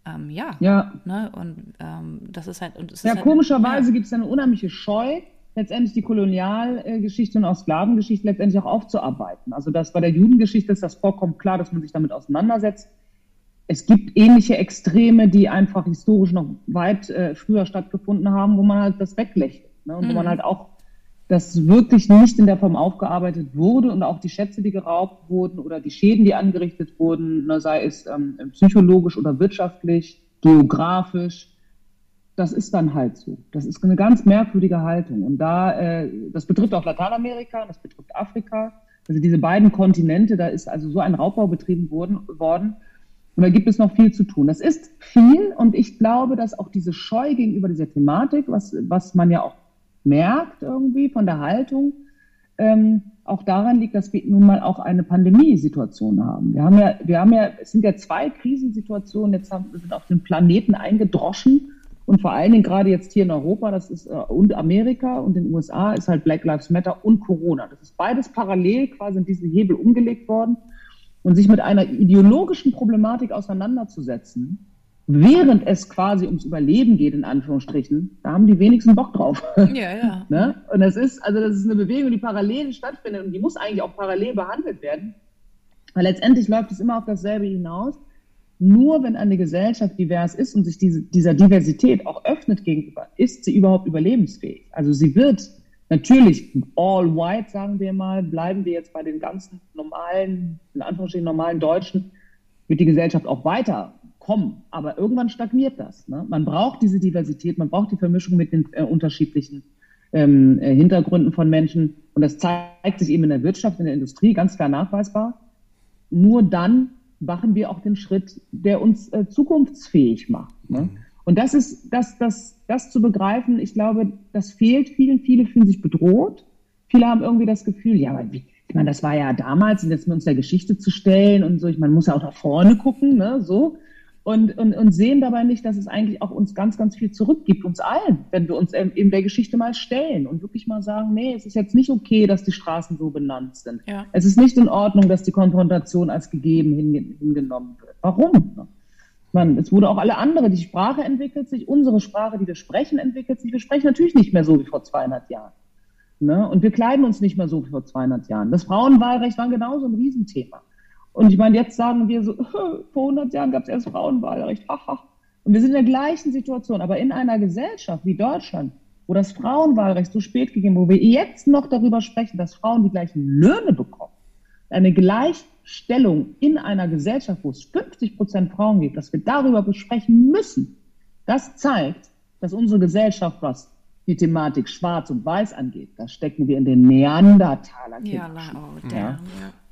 Ähm, ja. Ja. Ne? Und ähm, das ist halt. Und es ja, ist halt, komischerweise ja. gibt es eine unheimliche Scheu, letztendlich die Kolonialgeschichte und auch Sklavengeschichte letztendlich auch aufzuarbeiten. Also das bei der Judengeschichte ist das vollkommen klar, dass man sich damit auseinandersetzt. Es gibt ähnliche Extreme, die einfach historisch noch weit äh, früher stattgefunden haben, wo man halt das weglächelt. Ne? Und mhm. wo man mhm. halt auch das wirklich nicht in der Form aufgearbeitet wurde und auch die Schätze, die geraubt wurden oder die Schäden, die angerichtet wurden, sei es ähm, psychologisch oder wirtschaftlich, geografisch, das ist dann halt so. Das ist eine ganz merkwürdige Haltung. Und da, äh, das betrifft auch Lateinamerika, das betrifft Afrika. Also diese beiden Kontinente, da ist also so ein Raubbau betrieben worden, worden. Und da gibt es noch viel zu tun. Das ist viel und ich glaube, dass auch diese Scheu gegenüber dieser Thematik, was, was man ja auch merkt irgendwie von der Haltung, ähm, auch daran liegt, dass wir nun mal auch eine Pandemiesituation haben. Wir haben ja, wir haben ja, es sind ja zwei Krisensituationen, jetzt haben, wir sind auf den Planeten eingedroschen und vor allen Dingen gerade jetzt hier in Europa, das ist äh, und Amerika und den USA ist halt Black Lives Matter und Corona. Das ist beides parallel quasi in diesen Hebel umgelegt worden und sich mit einer ideologischen Problematik auseinanderzusetzen, während es quasi ums Überleben geht, in Anführungsstrichen, da haben die wenigsten Bock drauf. Ja, ja. ne? Und das ist, also das ist eine Bewegung, die parallel stattfindet und die muss eigentlich auch parallel behandelt werden. Weil letztendlich läuft es immer auf dasselbe hinaus. Nur wenn eine Gesellschaft divers ist und sich diese, dieser Diversität auch öffnet gegenüber, ist sie überhaupt überlebensfähig. Also sie wird natürlich all white, sagen wir mal, bleiben wir jetzt bei den ganzen normalen, in Anführungsstrichen normalen Deutschen, wird die Gesellschaft auch weiter kommen. Aber irgendwann stagniert das. Ne? Man braucht diese Diversität, man braucht die Vermischung mit den äh, unterschiedlichen ähm, äh, Hintergründen von Menschen. Und das zeigt sich eben in der Wirtschaft, in der Industrie ganz klar nachweisbar. Nur dann machen wir auch den Schritt, der uns äh, zukunftsfähig macht. Ne? Mhm. Und das ist, das, das, das zu begreifen, ich glaube, das fehlt vielen. Viele fühlen sich bedroht. Viele haben irgendwie das Gefühl, ja, aber wie, ich meine, das war ja damals, jetzt mit uns der Geschichte zu stellen und so, ich meine, man muss ja auch nach vorne gucken, ne, so und, und, und sehen dabei nicht, dass es eigentlich auch uns ganz, ganz viel zurückgibt, uns allen, wenn wir uns in der Geschichte mal stellen und wirklich mal sagen, nee, es ist jetzt nicht okay, dass die Straßen so benannt sind. Ja. Es ist nicht in Ordnung, dass die Konfrontation als gegeben hingenommen wird. Warum? Man, es wurde auch alle andere, die Sprache entwickelt sich, unsere Sprache, die wir sprechen, entwickelt sich. Wir sprechen natürlich nicht mehr so wie vor 200 Jahren. Ne? Und wir kleiden uns nicht mehr so wie vor 200 Jahren. Das Frauenwahlrecht war genauso ein Riesenthema. Und ich meine, jetzt sagen wir so, vor 100 Jahren gab es erst Frauenwahlrecht. Und wir sind in der gleichen Situation, aber in einer Gesellschaft wie Deutschland, wo das Frauenwahlrecht so spät gegeben wurde, wo wir jetzt noch darüber sprechen, dass Frauen die gleichen Löhne bekommen, eine Gleichstellung in einer Gesellschaft, wo es 50 Prozent Frauen gibt, dass wir darüber besprechen müssen, das zeigt, dass unsere Gesellschaft, was die Thematik Schwarz und Weiß angeht, da stecken wir in den Neandertaler. Ja, oh, ja.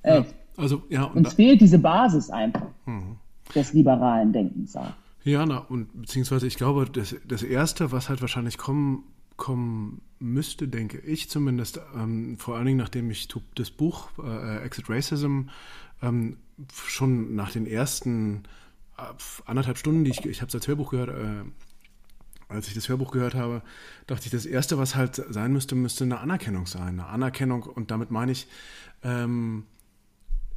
ja. Echt. Also, ja, Uns fehlt diese Basis einfach mhm. des liberalen Denkens. Ja, na, und beziehungsweise ich glaube, das, das Erste, was halt wahrscheinlich kommen, kommen müsste, denke ich zumindest, ähm, vor allen Dingen nachdem ich das Buch äh, Exit Racism ähm, schon nach den ersten äh, anderthalb Stunden, die ich, ich habe es als Hörbuch gehört, äh, als ich das Hörbuch gehört habe, dachte ich, das Erste, was halt sein müsste, müsste eine Anerkennung sein. Eine Anerkennung, und damit meine ich, ähm,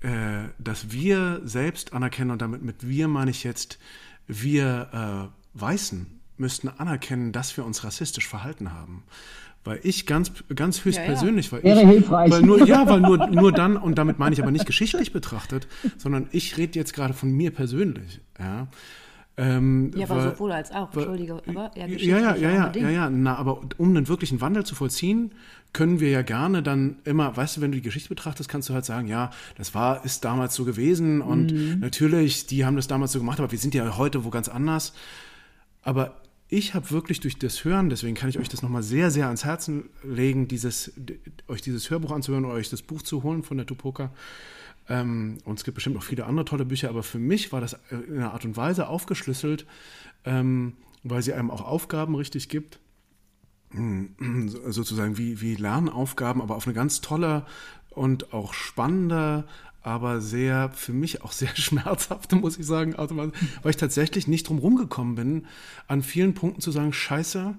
äh, dass wir selbst anerkennen, und damit mit wir meine ich jetzt, wir äh, Weißen müssten anerkennen, dass wir uns rassistisch verhalten haben. Weil ich ganz, ganz höchstpersönlich, ja, ja. weil Wäre ich, hilfreich. weil nur, ja, weil nur, nur dann, und damit meine ich aber nicht geschichtlich betrachtet, sondern ich rede jetzt gerade von mir persönlich, ja. Ähm, ja, aber weil, sowohl als auch, Entschuldige, aber ja, ja, ja, ja, ja, ja, ja, na, aber um einen wirklichen Wandel zu vollziehen, können wir ja gerne dann immer, weißt du, wenn du die Geschichte betrachtest, kannst du halt sagen, ja, das war, ist damals so gewesen und mhm. natürlich, die haben das damals so gemacht, aber wir sind ja heute wo ganz anders. Aber ich habe wirklich durch das Hören, deswegen kann ich euch das nochmal sehr, sehr ans Herzen legen, dieses, euch dieses Hörbuch anzuhören oder euch das Buch zu holen von der Tupoka. Ähm, und es gibt bestimmt auch viele andere tolle Bücher, aber für mich war das in einer Art und Weise aufgeschlüsselt, ähm, weil sie einem auch Aufgaben richtig gibt. Sozusagen wie, wie Lernaufgaben, aber auf eine ganz tolle und auch spannende aber sehr, für mich auch sehr schmerzhafte, muss ich sagen, weil ich tatsächlich nicht drum rumgekommen bin, an vielen Punkten zu sagen, scheiße,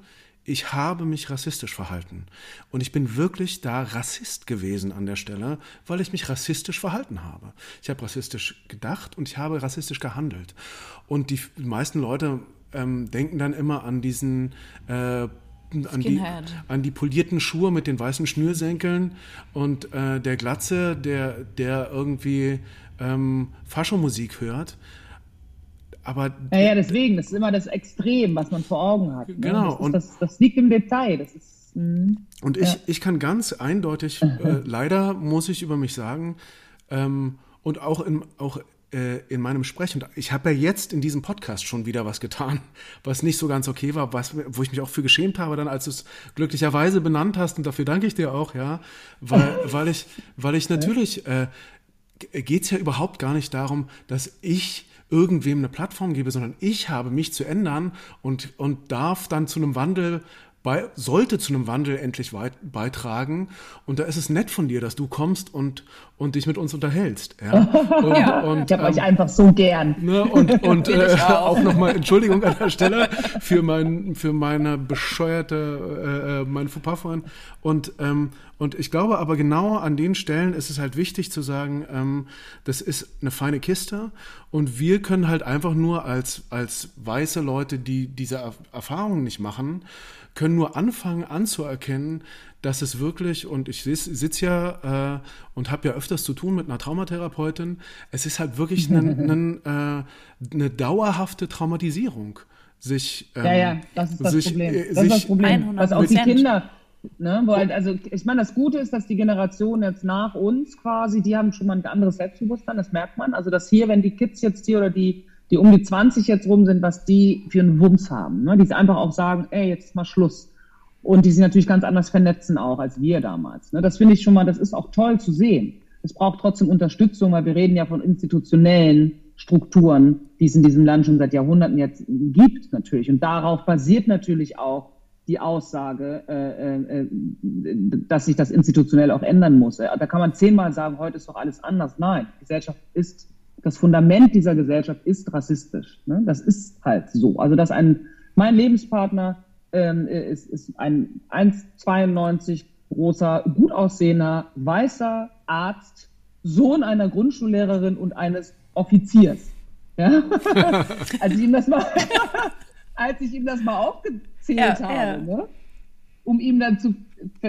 ich habe mich rassistisch verhalten. Und ich bin wirklich da Rassist gewesen an der Stelle, weil ich mich rassistisch verhalten habe. Ich habe rassistisch gedacht und ich habe rassistisch gehandelt. Und die meisten Leute ähm, denken dann immer an diesen äh, an die, an die polierten Schuhe mit den weißen Schnürsenkeln und äh, der Glatze, der, der irgendwie ähm, Faschomusik hört. Aber ja, ja, deswegen, das ist immer das Extrem, was man vor Augen hat. Ne? Genau. Das, und das, das, liegt im Detail. Das ist, mh, und ich, ja. ich kann ganz eindeutig, äh, leider muss ich über mich sagen, ähm, und auch in, auch äh, in meinem Sprech, und ich habe ja jetzt in diesem Podcast schon wieder was getan, was nicht so ganz okay war, was, wo ich mich auch für geschämt habe, dann als du es glücklicherweise benannt hast, und dafür danke ich dir auch, ja, weil, weil ich, weil ich natürlich, äh, geht es ja überhaupt gar nicht darum, dass ich irgendwem eine Plattform gebe, sondern ich habe mich zu ändern und, und darf dann zu einem Wandel bei, sollte zu einem Wandel endlich weit, beitragen. Und da ist es nett von dir, dass du kommst und, und dich mit uns unterhältst. Ja? Und, ja, und, ich habe ähm, euch einfach so gern. Ne, und und äh, auch nochmal Entschuldigung an der Stelle für, mein, für meine bescheuerte, äh, äh mein Fauxpas vorhin. Und, ähm, und ich glaube aber genau an den Stellen ist es halt wichtig zu sagen, ähm, das ist eine feine Kiste und wir können halt einfach nur als, als weiße Leute, die diese Erfahrungen nicht machen, können nur anfangen anzuerkennen, dass es wirklich, und ich sitze ja äh, und habe ja öfters zu tun mit einer Traumatherapeutin, es ist halt wirklich ein, ein, äh, eine dauerhafte Traumatisierung. Sich, ähm, ja, ja, das ist das sich, Problem. Äh, das sich, ist das Problem. Was auch die Kinder, ne, wo halt, also ich meine, das Gute ist, dass die Generation jetzt nach uns quasi, die haben schon mal ein anderes Selbstbewusstsein, das merkt man. Also dass hier, wenn die Kids jetzt hier oder die die um die 20 jetzt rum sind, was die für einen Wumms haben. Ne? Die einfach auch sagen, ey, jetzt ist mal Schluss. Und die sich natürlich ganz anders vernetzen auch als wir damals. Ne? Das finde ich schon mal, das ist auch toll zu sehen. Es braucht trotzdem Unterstützung, weil wir reden ja von institutionellen Strukturen, die es in diesem Land schon seit Jahrhunderten jetzt gibt natürlich. Und darauf basiert natürlich auch die Aussage, äh, äh, dass sich das institutionell auch ändern muss. Da kann man zehnmal sagen, heute ist doch alles anders. Nein, die Gesellschaft ist das Fundament dieser Gesellschaft ist rassistisch. Ne? Das ist halt so. Also, dass ein, mein Lebenspartner ähm, ist, ist ein 1,92 großer, gut aussehender, weißer Arzt, Sohn einer Grundschullehrerin und eines Offiziers. Ja? als, ich ihm das mal, als ich ihm das mal aufgezählt ja, habe, ja. Ne? um ihm dann zu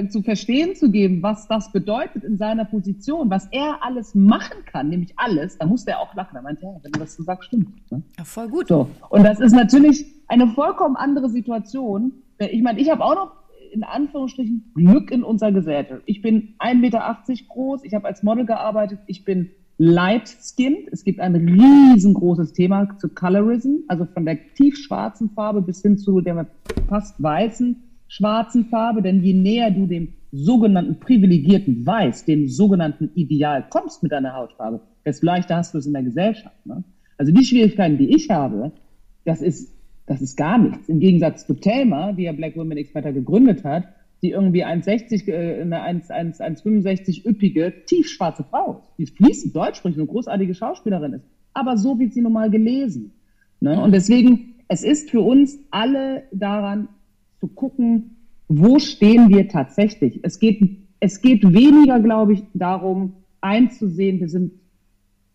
zu verstehen zu geben, was das bedeutet in seiner Position, was er alles machen kann, nämlich alles, da musste er auch lachen. Er meinte, ja, wenn du das so sagst, stimmt. Ne? Ja, voll gut. So. Und das ist natürlich eine vollkommen andere Situation. Ich meine, ich habe auch noch in Anführungsstrichen Glück in unserer Gesellschaft. Ich bin 1,80 Meter groß, ich habe als Model gearbeitet, ich bin light-skinned. Es gibt ein riesengroßes Thema zu Colorism, also von der tiefschwarzen Farbe bis hin zu der fast weißen schwarzen Farbe, denn je näher du dem sogenannten privilegierten Weiß, dem sogenannten Ideal kommst mit deiner Hautfarbe, desto leichter hast du es in der Gesellschaft. Ne? Also die Schwierigkeiten, die ich habe, das ist, das ist gar nichts. Im Gegensatz zu Thelma, die ja Black Women Experta gegründet hat, die irgendwie 1,60, äh, eine 1,65 üppige, tiefschwarze Frau ist, die fließend Deutsch spricht, eine großartige Schauspielerin ist, aber so wird sie nun mal gelesen. Ne? Und deswegen es ist für uns alle daran zu gucken, wo stehen wir tatsächlich. Es geht, es geht weniger, glaube ich, darum einzusehen, wir sind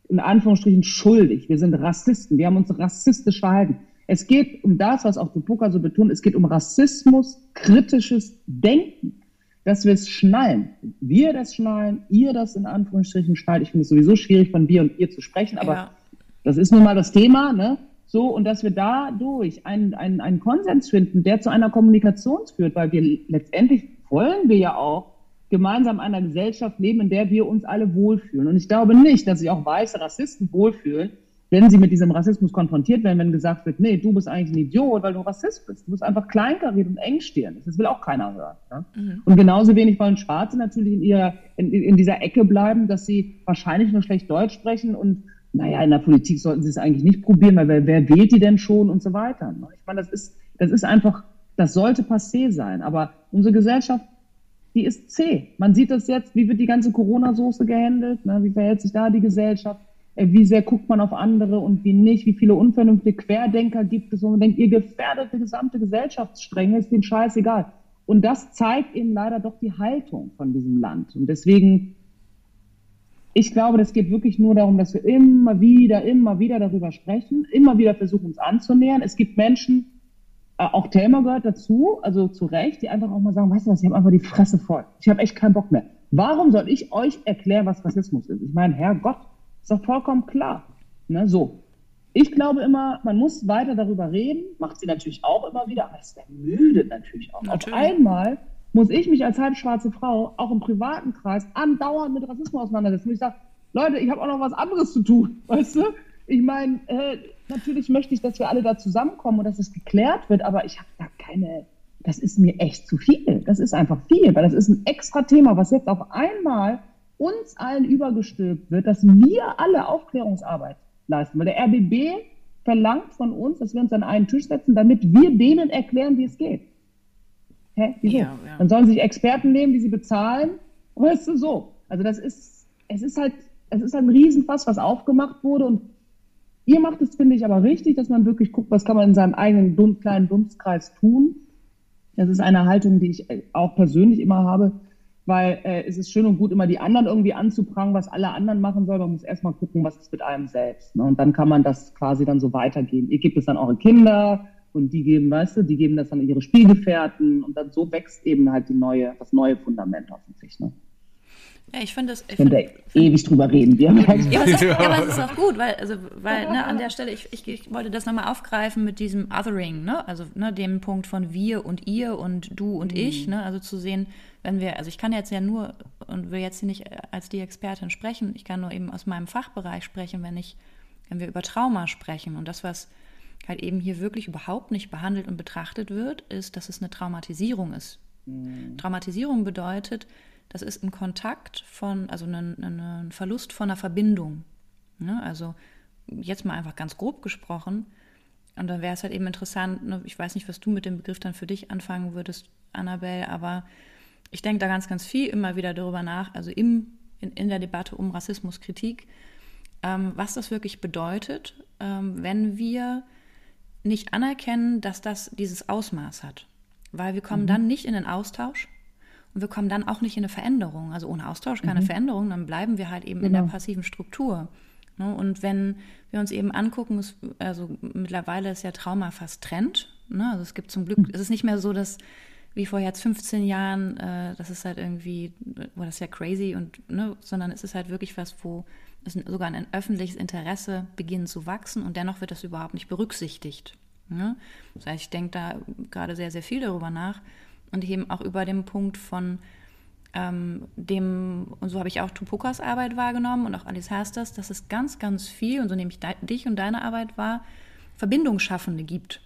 in Anführungsstrichen schuldig, wir sind Rassisten, wir haben uns rassistisch verhalten. Es geht um das, was auch Tupoka so betont, es geht um Rassismus, kritisches Denken, dass wir es schnallen. Wir das schnallen, ihr das in Anführungsstrichen schnallt. Ich finde es sowieso schwierig, von wir und ihr zu sprechen, aber ja. das ist nun mal das Thema, ne? So, und dass wir dadurch einen, einen, einen Konsens finden, der zu einer Kommunikation führt, weil wir letztendlich wollen wir ja auch gemeinsam in einer Gesellschaft leben, in der wir uns alle wohlfühlen. Und ich glaube nicht, dass sich auch weiße Rassisten wohlfühlen, wenn sie mit diesem Rassismus konfrontiert werden, wenn gesagt wird, nee, du bist eigentlich ein Idiot, weil du Rassist bist. Du bist einfach kleinkariert und engstirnig. Das will auch keiner hören. Ja? Mhm. Und genauso wenig wollen Schwarze natürlich in, ihrer, in, in dieser Ecke bleiben, dass sie wahrscheinlich nur schlecht Deutsch sprechen und naja, in der Politik sollten sie es eigentlich nicht probieren, weil wer, wer wählt die denn schon und so weiter. Ne? Ich meine, das ist, das ist einfach, das sollte passé sein. Aber unsere Gesellschaft, die ist zäh. Man sieht das jetzt, wie wird die ganze Corona-Soße gehandelt, ne? wie verhält sich da die Gesellschaft? Äh, wie sehr guckt man auf andere und wie nicht, wie viele unvernünftige Querdenker gibt es, wo man denkt, ihr gefährdet die gesamte Gesellschaftsstränge, ist denen scheißegal. Und das zeigt eben leider doch die Haltung von diesem Land. Und deswegen, ich glaube, das geht wirklich nur darum, dass wir immer wieder, immer wieder darüber sprechen, immer wieder versuchen, uns anzunähern. Es gibt Menschen, äh, auch Thelma gehört dazu, also zu Recht, die einfach auch mal sagen, weißt du was, ich habe einfach die Fresse voll. Ich habe echt keinen Bock mehr. Warum soll ich euch erklären, was Rassismus ist? Ich meine, Herrgott, ist doch vollkommen klar. Ne, so. Ich glaube immer, man muss weiter darüber reden, macht sie natürlich auch immer wieder, aber es ermüdet natürlich auch. Natürlich. Auf einmal muss ich mich als halbschwarze Frau auch im privaten Kreis andauernd mit Rassismus auseinandersetzen. Und ich sage, Leute, ich habe auch noch was anderes zu tun, weißt du? Ich meine, äh, natürlich möchte ich, dass wir alle da zusammenkommen und dass es geklärt wird, aber ich habe da keine, das ist mir echt zu viel. Das ist einfach viel, weil das ist ein extra Thema, was jetzt auf einmal uns allen übergestülpt wird, dass wir alle Aufklärungsarbeit leisten. Weil der RBB verlangt von uns, dass wir uns an einen Tisch setzen, damit wir denen erklären, wie es geht. Hä? Wieso? Ja, ja. Dann sollen sich Experten nehmen, die sie bezahlen. Weißt du, so. Also das ist, es ist halt, es ist ein Riesenfass, was aufgemacht wurde und ihr macht es, finde ich, aber richtig, dass man wirklich guckt, was kann man in seinem eigenen kleinen Dunstkreis tun. Das ist eine Haltung, die ich auch persönlich immer habe weil äh, es ist schön und gut, immer die anderen irgendwie anzuprangen, was alle anderen machen sollen. Man muss erstmal gucken, was ist mit einem selbst. Ne? Und dann kann man das quasi dann so weitergeben. Ihr gebt es dann eure Kinder und die geben, weißt du, die geben das dann ihre Spielgefährten und dann so wächst eben halt die neue, das neue Fundament hoffentlich. Ne? Ja, ich finde das. Ich find, find, ewig drüber reden. Wir. Ja, aber es ist, ja, aber es ist auch gut, weil, also, weil ne, an der Stelle, ich, ich, ich wollte das nochmal aufgreifen mit diesem Othering, ne? also ne, dem Punkt von wir und ihr und du und mhm. ich, ne? also zu sehen, wenn wir, also ich kann jetzt ja nur und will jetzt hier nicht als die Expertin sprechen, ich kann nur eben aus meinem Fachbereich sprechen, wenn ich, wenn wir über Trauma sprechen und das, was halt eben hier wirklich überhaupt nicht behandelt und betrachtet wird, ist, dass es eine Traumatisierung ist. Mhm. Traumatisierung bedeutet, das ist ein Kontakt von, also ein, Verlust von einer Verbindung. Ne? Also jetzt mal einfach ganz grob gesprochen. Und dann wäre es halt eben interessant, ne? ich weiß nicht, was du mit dem Begriff dann für dich anfangen würdest, Annabelle, aber ich denke da ganz, ganz viel immer wieder darüber nach, also im, in, in der Debatte um Rassismuskritik, ähm, was das wirklich bedeutet, ähm, wenn wir nicht anerkennen, dass das dieses Ausmaß hat. Weil wir kommen mhm. dann nicht in den Austausch, und wir kommen dann auch nicht in eine Veränderung. Also ohne Austausch keine mhm. Veränderung, dann bleiben wir halt eben genau. in der genau. passiven Struktur. Ne? Und wenn wir uns eben angucken, es, also mittlerweile ist ja Trauma fast Trend. Ne? Also es gibt zum Glück, mhm. es ist nicht mehr so, dass wie vor jetzt 15 Jahren, äh, das ist halt irgendwie, wo das ist ja crazy und, ne, sondern es ist halt wirklich was, wo es sogar ein öffentliches Interesse beginnt zu wachsen und dennoch wird das überhaupt nicht berücksichtigt. Ne? Das heißt, ich denke da gerade sehr, sehr viel darüber nach, und eben auch über den Punkt von ähm, dem, und so habe ich auch Tupokas Arbeit wahrgenommen und auch Alice Hasters, dass es ganz, ganz viel, und so nehme ich dich und deine Arbeit wahr, Verbindungsschaffende gibt.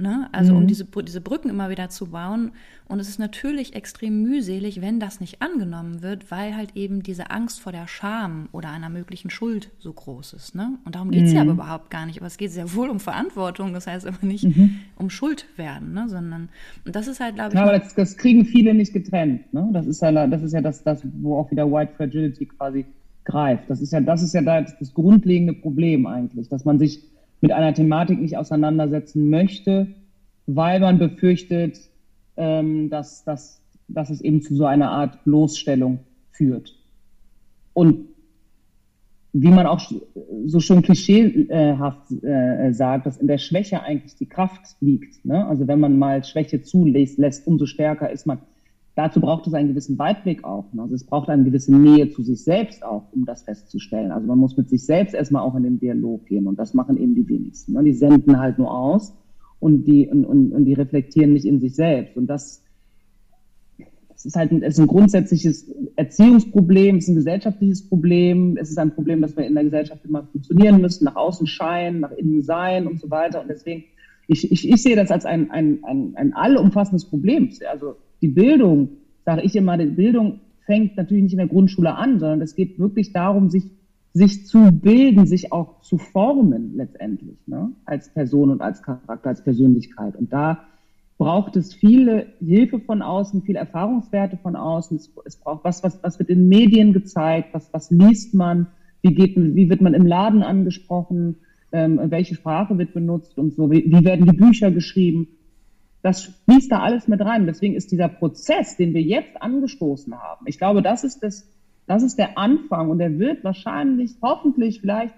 Ne? Also mhm. um diese, diese Brücken immer wieder zu bauen. Und es ist natürlich extrem mühselig, wenn das nicht angenommen wird, weil halt eben diese Angst vor der Scham oder einer möglichen Schuld so groß ist. Ne? Und darum geht es mhm. ja aber überhaupt gar nicht. Aber es geht sehr wohl um Verantwortung, das heißt aber nicht mhm. um Schuld werden, ne? sondern und das ist halt, glaube ich. Ja, aber das, das, kriegen viele nicht getrennt. Ne? Das ist ja, das, ist ja das, das, wo auch wieder White Fragility quasi greift. Das ist ja, das ist ja das, das grundlegende Problem eigentlich, dass man sich mit einer Thematik nicht auseinandersetzen möchte, weil man befürchtet, ähm, dass, dass, dass es eben zu so einer Art Bloßstellung führt. Und wie man auch so schon klischeehaft äh, sagt, dass in der Schwäche eigentlich die Kraft liegt. Ne? Also wenn man mal Schwäche zulässt, lässt, umso stärker ist man. Dazu braucht es einen gewissen Weitblick auch. Ne? Also es braucht eine gewisse Nähe zu sich selbst auch, um das festzustellen. Also man muss mit sich selbst erstmal auch in den Dialog gehen und das machen eben die wenigsten. Ne? Die senden halt nur aus und die, und, und, und die reflektieren nicht in sich selbst. Und das es ist halt ein, ist ein grundsätzliches Erziehungsproblem, es ist ein gesellschaftliches Problem, es ist ein Problem, dass wir in der Gesellschaft immer funktionieren müssen, nach außen scheinen, nach innen sein und so weiter. Und deswegen, ich, ich, ich sehe das als ein, ein, ein, ein allumfassendes Problem. Also die Bildung, sage ich immer, die Bildung fängt natürlich nicht in der Grundschule an, sondern es geht wirklich darum, sich, sich zu bilden, sich auch zu formen letztendlich, ne? als Person und als Charakter, als Persönlichkeit. Und da braucht es viele Hilfe von außen, viele Erfahrungswerte von außen. Es, es, braucht was, was, was wird in Medien gezeigt, was, was liest man, wie, geht, wie wird man im Laden angesprochen, ähm, welche Sprache wird benutzt und so, wie, wie werden die Bücher geschrieben. Das fließt da alles mit rein. Deswegen ist dieser Prozess, den wir jetzt angestoßen haben, ich glaube, das ist, das, das ist der Anfang und der wird wahrscheinlich, hoffentlich, vielleicht,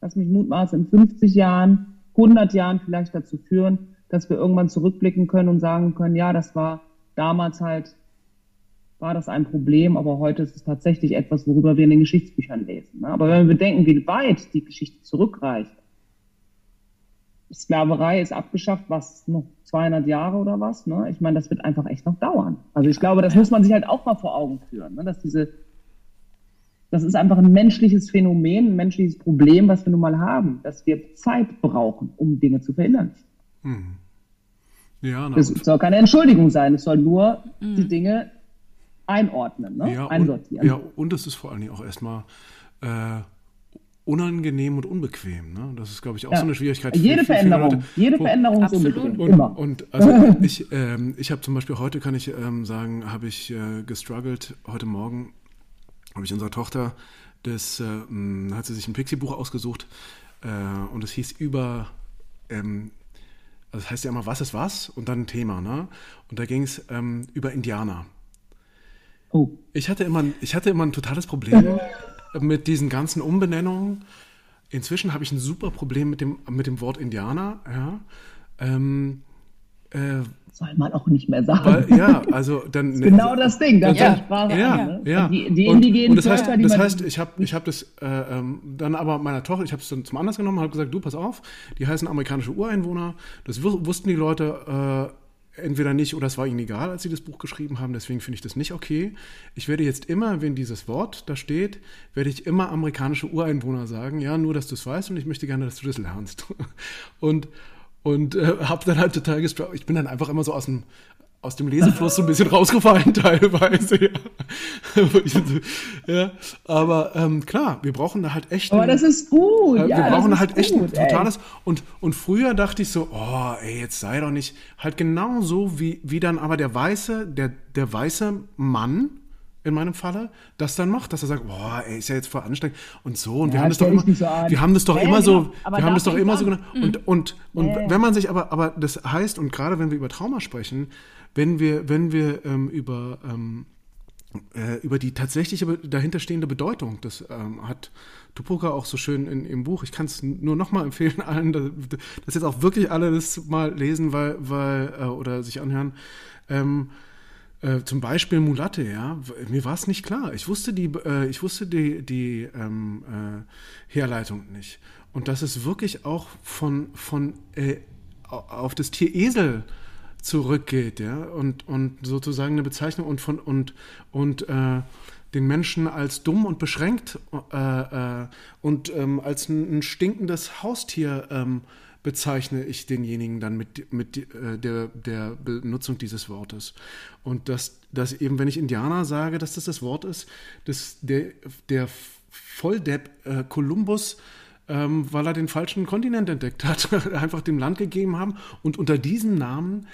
lass mich mutmaßen, in 50 Jahren, 100 Jahren vielleicht dazu führen, dass wir irgendwann zurückblicken können und sagen können, ja, das war damals halt, war das ein Problem, aber heute ist es tatsächlich etwas, worüber wir in den Geschichtsbüchern lesen. Ne? Aber wenn wir bedenken, wie weit die Geschichte zurückreicht, Sklaverei ist abgeschafft, was noch 200 Jahre oder was? Ne? Ich meine, das wird einfach echt noch dauern. Also ich glaube, das muss man sich halt auch mal vor Augen führen, ne? dass diese, das ist einfach ein menschliches Phänomen, ein menschliches Problem, was wir nun mal haben, dass wir Zeit brauchen, um Dinge zu verhindern. Mhm. Ja, na, das soll keine Entschuldigung sein, es soll nur mhm. die Dinge einordnen, ne? ja, einsortieren. Und, ja, und es ist vor allen Dingen auch erstmal äh, unangenehm und unbequem. Ne? Das ist, glaube ich, auch ja. so eine Schwierigkeit. Jede für, Veränderung, Leute, jede wo, Veränderung ist unbequem, und, immer. Und also ich, ähm, ich habe zum Beispiel heute, kann ich ähm, sagen, habe ich äh, gestruggelt. Heute Morgen habe ich unserer Tochter, das äh, hat sie sich ein Pixie-Buch ausgesucht äh, und es hieß über ähm, also das heißt ja immer, was ist was und dann ein Thema, ne? Und da ging es ähm, über Indianer. Oh. Ich hatte immer, ich hatte immer ein totales Problem mit diesen ganzen Umbenennungen. Inzwischen habe ich ein super Problem mit dem, mit dem Wort Indianer, ja. Ähm, äh, soll man auch nicht mehr sagen. Weil, ja, also dann. das genau das Ding, das ja, Sprache ja, an, ne? ja. Die, die indigenen und, das heißt, Völker, das heißt, ich habe ich hab das äh, ähm, dann aber meiner Tochter, ich habe es dann zum Anlass genommen, habe gesagt, du pass auf, die heißen amerikanische Ureinwohner. Das wussten die Leute äh, entweder nicht oder es war ihnen egal, als sie das Buch geschrieben haben. Deswegen finde ich das nicht okay. Ich werde jetzt immer, wenn dieses Wort da steht, werde ich immer amerikanische Ureinwohner sagen. Ja, nur, dass du es weißt und ich möchte gerne, dass du das lernst. und und äh, habe dann halt total gestruggelt. Ich bin dann einfach immer so aus dem aus dem Lesefluss so ein bisschen rausgefallen teilweise. Ja, ja. aber ähm, klar, wir brauchen da halt echt. Aber ein, das ist gut. Äh, wir ja, brauchen da halt echt ein totales. Und, und früher dachte ich so, oh, ey, jetzt sei doch nicht. Halt genau so wie, wie dann aber der weiße, der, der weiße Mann in meinem Falle, das dann macht, dass er sagt, boah, ey, ist ja jetzt voll anstrengend und so und ja, wir haben das doch immer, so wir haben das doch hey, immer so, genau. wir haben das doch immer so genannt und und und ja, wenn man sich aber aber das heißt und gerade wenn wir über Trauma sprechen, wenn wir wenn wir ähm, über ähm, äh, über die tatsächliche dahinterstehende Bedeutung, das ähm, hat Tupoka auch so schön in, im Buch. Ich kann es nur noch mal empfehlen allen, dass, dass jetzt auch wirklich alle das mal lesen, weil weil äh, oder sich anhören. Ähm, äh, zum Beispiel Mulatte, ja, mir war es nicht klar. Ich wusste die, äh, ich wusste die, die ähm, äh, Herleitung nicht. Und dass es wirklich auch von, von äh, auf das Tier Esel zurückgeht, ja, und, und sozusagen eine Bezeichnung und von und und äh, den Menschen als dumm und beschränkt äh, und ähm, als ein, ein, stinkendes Haustier ähm, bezeichne ich denjenigen dann mit, mit äh, der, der Benutzung dieses Wortes. Und dass, dass eben, wenn ich Indianer sage, dass das das Wort ist, dass der, der Volldepp äh, Kolumbus ähm, weil er den falschen Kontinent entdeckt hat, einfach dem Land gegeben haben und unter diesem Namen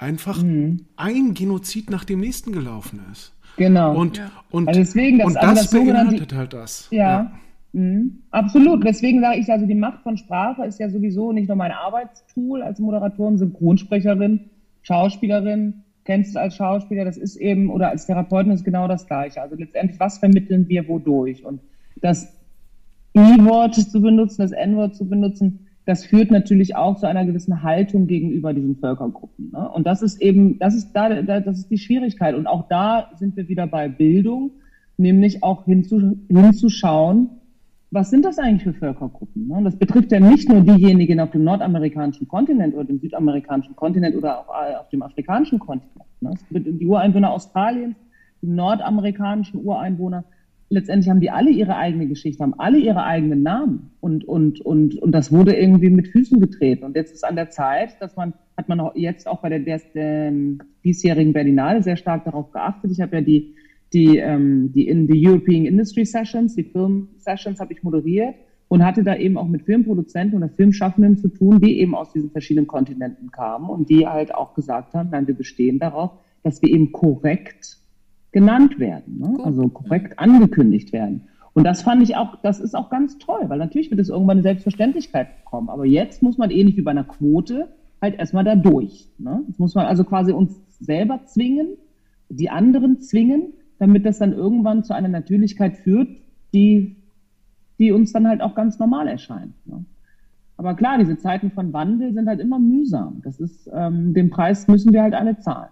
einfach mhm. ein Genozid nach dem nächsten gelaufen ist. Genau. Und, ja. und, also deswegen, das, und das, das beinhaltet halt das. Ja. ja. Mhm. Absolut. Deswegen sage ich also, die Macht von Sprache ist ja sowieso nicht nur mein Arbeitstool als Moderatorin, Synchronsprecherin, Schauspielerin, kennst du als Schauspieler, das ist eben, oder als Therapeutin ist genau das Gleiche. Also letztendlich, was vermitteln wir wodurch? Und das I-Wort zu benutzen, das N-Wort zu benutzen, das führt natürlich auch zu einer gewissen Haltung gegenüber diesen Völkergruppen. Ne? Und das ist eben, das ist da, das ist die Schwierigkeit. Und auch da sind wir wieder bei Bildung, nämlich auch hinzu, hinzuschauen, was sind das eigentlich für Völkergruppen? Ne? Das betrifft ja nicht nur diejenigen auf dem nordamerikanischen Kontinent oder dem südamerikanischen Kontinent oder auch äh, auf dem afrikanischen Kontinent. Ne? Die Ureinwohner Australiens, die nordamerikanischen Ureinwohner, letztendlich haben die alle ihre eigene Geschichte, haben alle ihre eigenen Namen und, und, und, und das wurde irgendwie mit Füßen getreten. Und jetzt ist an der Zeit, dass man, hat man auch jetzt auch bei der, der, der diesjährigen Berlinale sehr stark darauf geachtet. Ich habe ja die die, ähm, die in die European Industry Sessions, die Film Sessions habe ich moderiert und hatte da eben auch mit Filmproduzenten oder Filmschaffenden zu tun, die eben aus diesen verschiedenen Kontinenten kamen und die halt auch gesagt haben, nein, wir bestehen darauf, dass wir eben korrekt genannt werden, ne? also korrekt angekündigt werden. Und das fand ich auch, das ist auch ganz toll, weil natürlich wird es irgendwann eine Selbstverständlichkeit bekommen. Aber jetzt muss man ähnlich wie bei einer Quote halt erstmal da durch. Ne? Jetzt muss man also quasi uns selber zwingen, die anderen zwingen, damit das dann irgendwann zu einer Natürlichkeit führt, die, die uns dann halt auch ganz normal erscheint. Ne? Aber klar, diese Zeiten von Wandel sind halt immer mühsam. Das ist, ähm, den Preis müssen wir halt alle zahlen.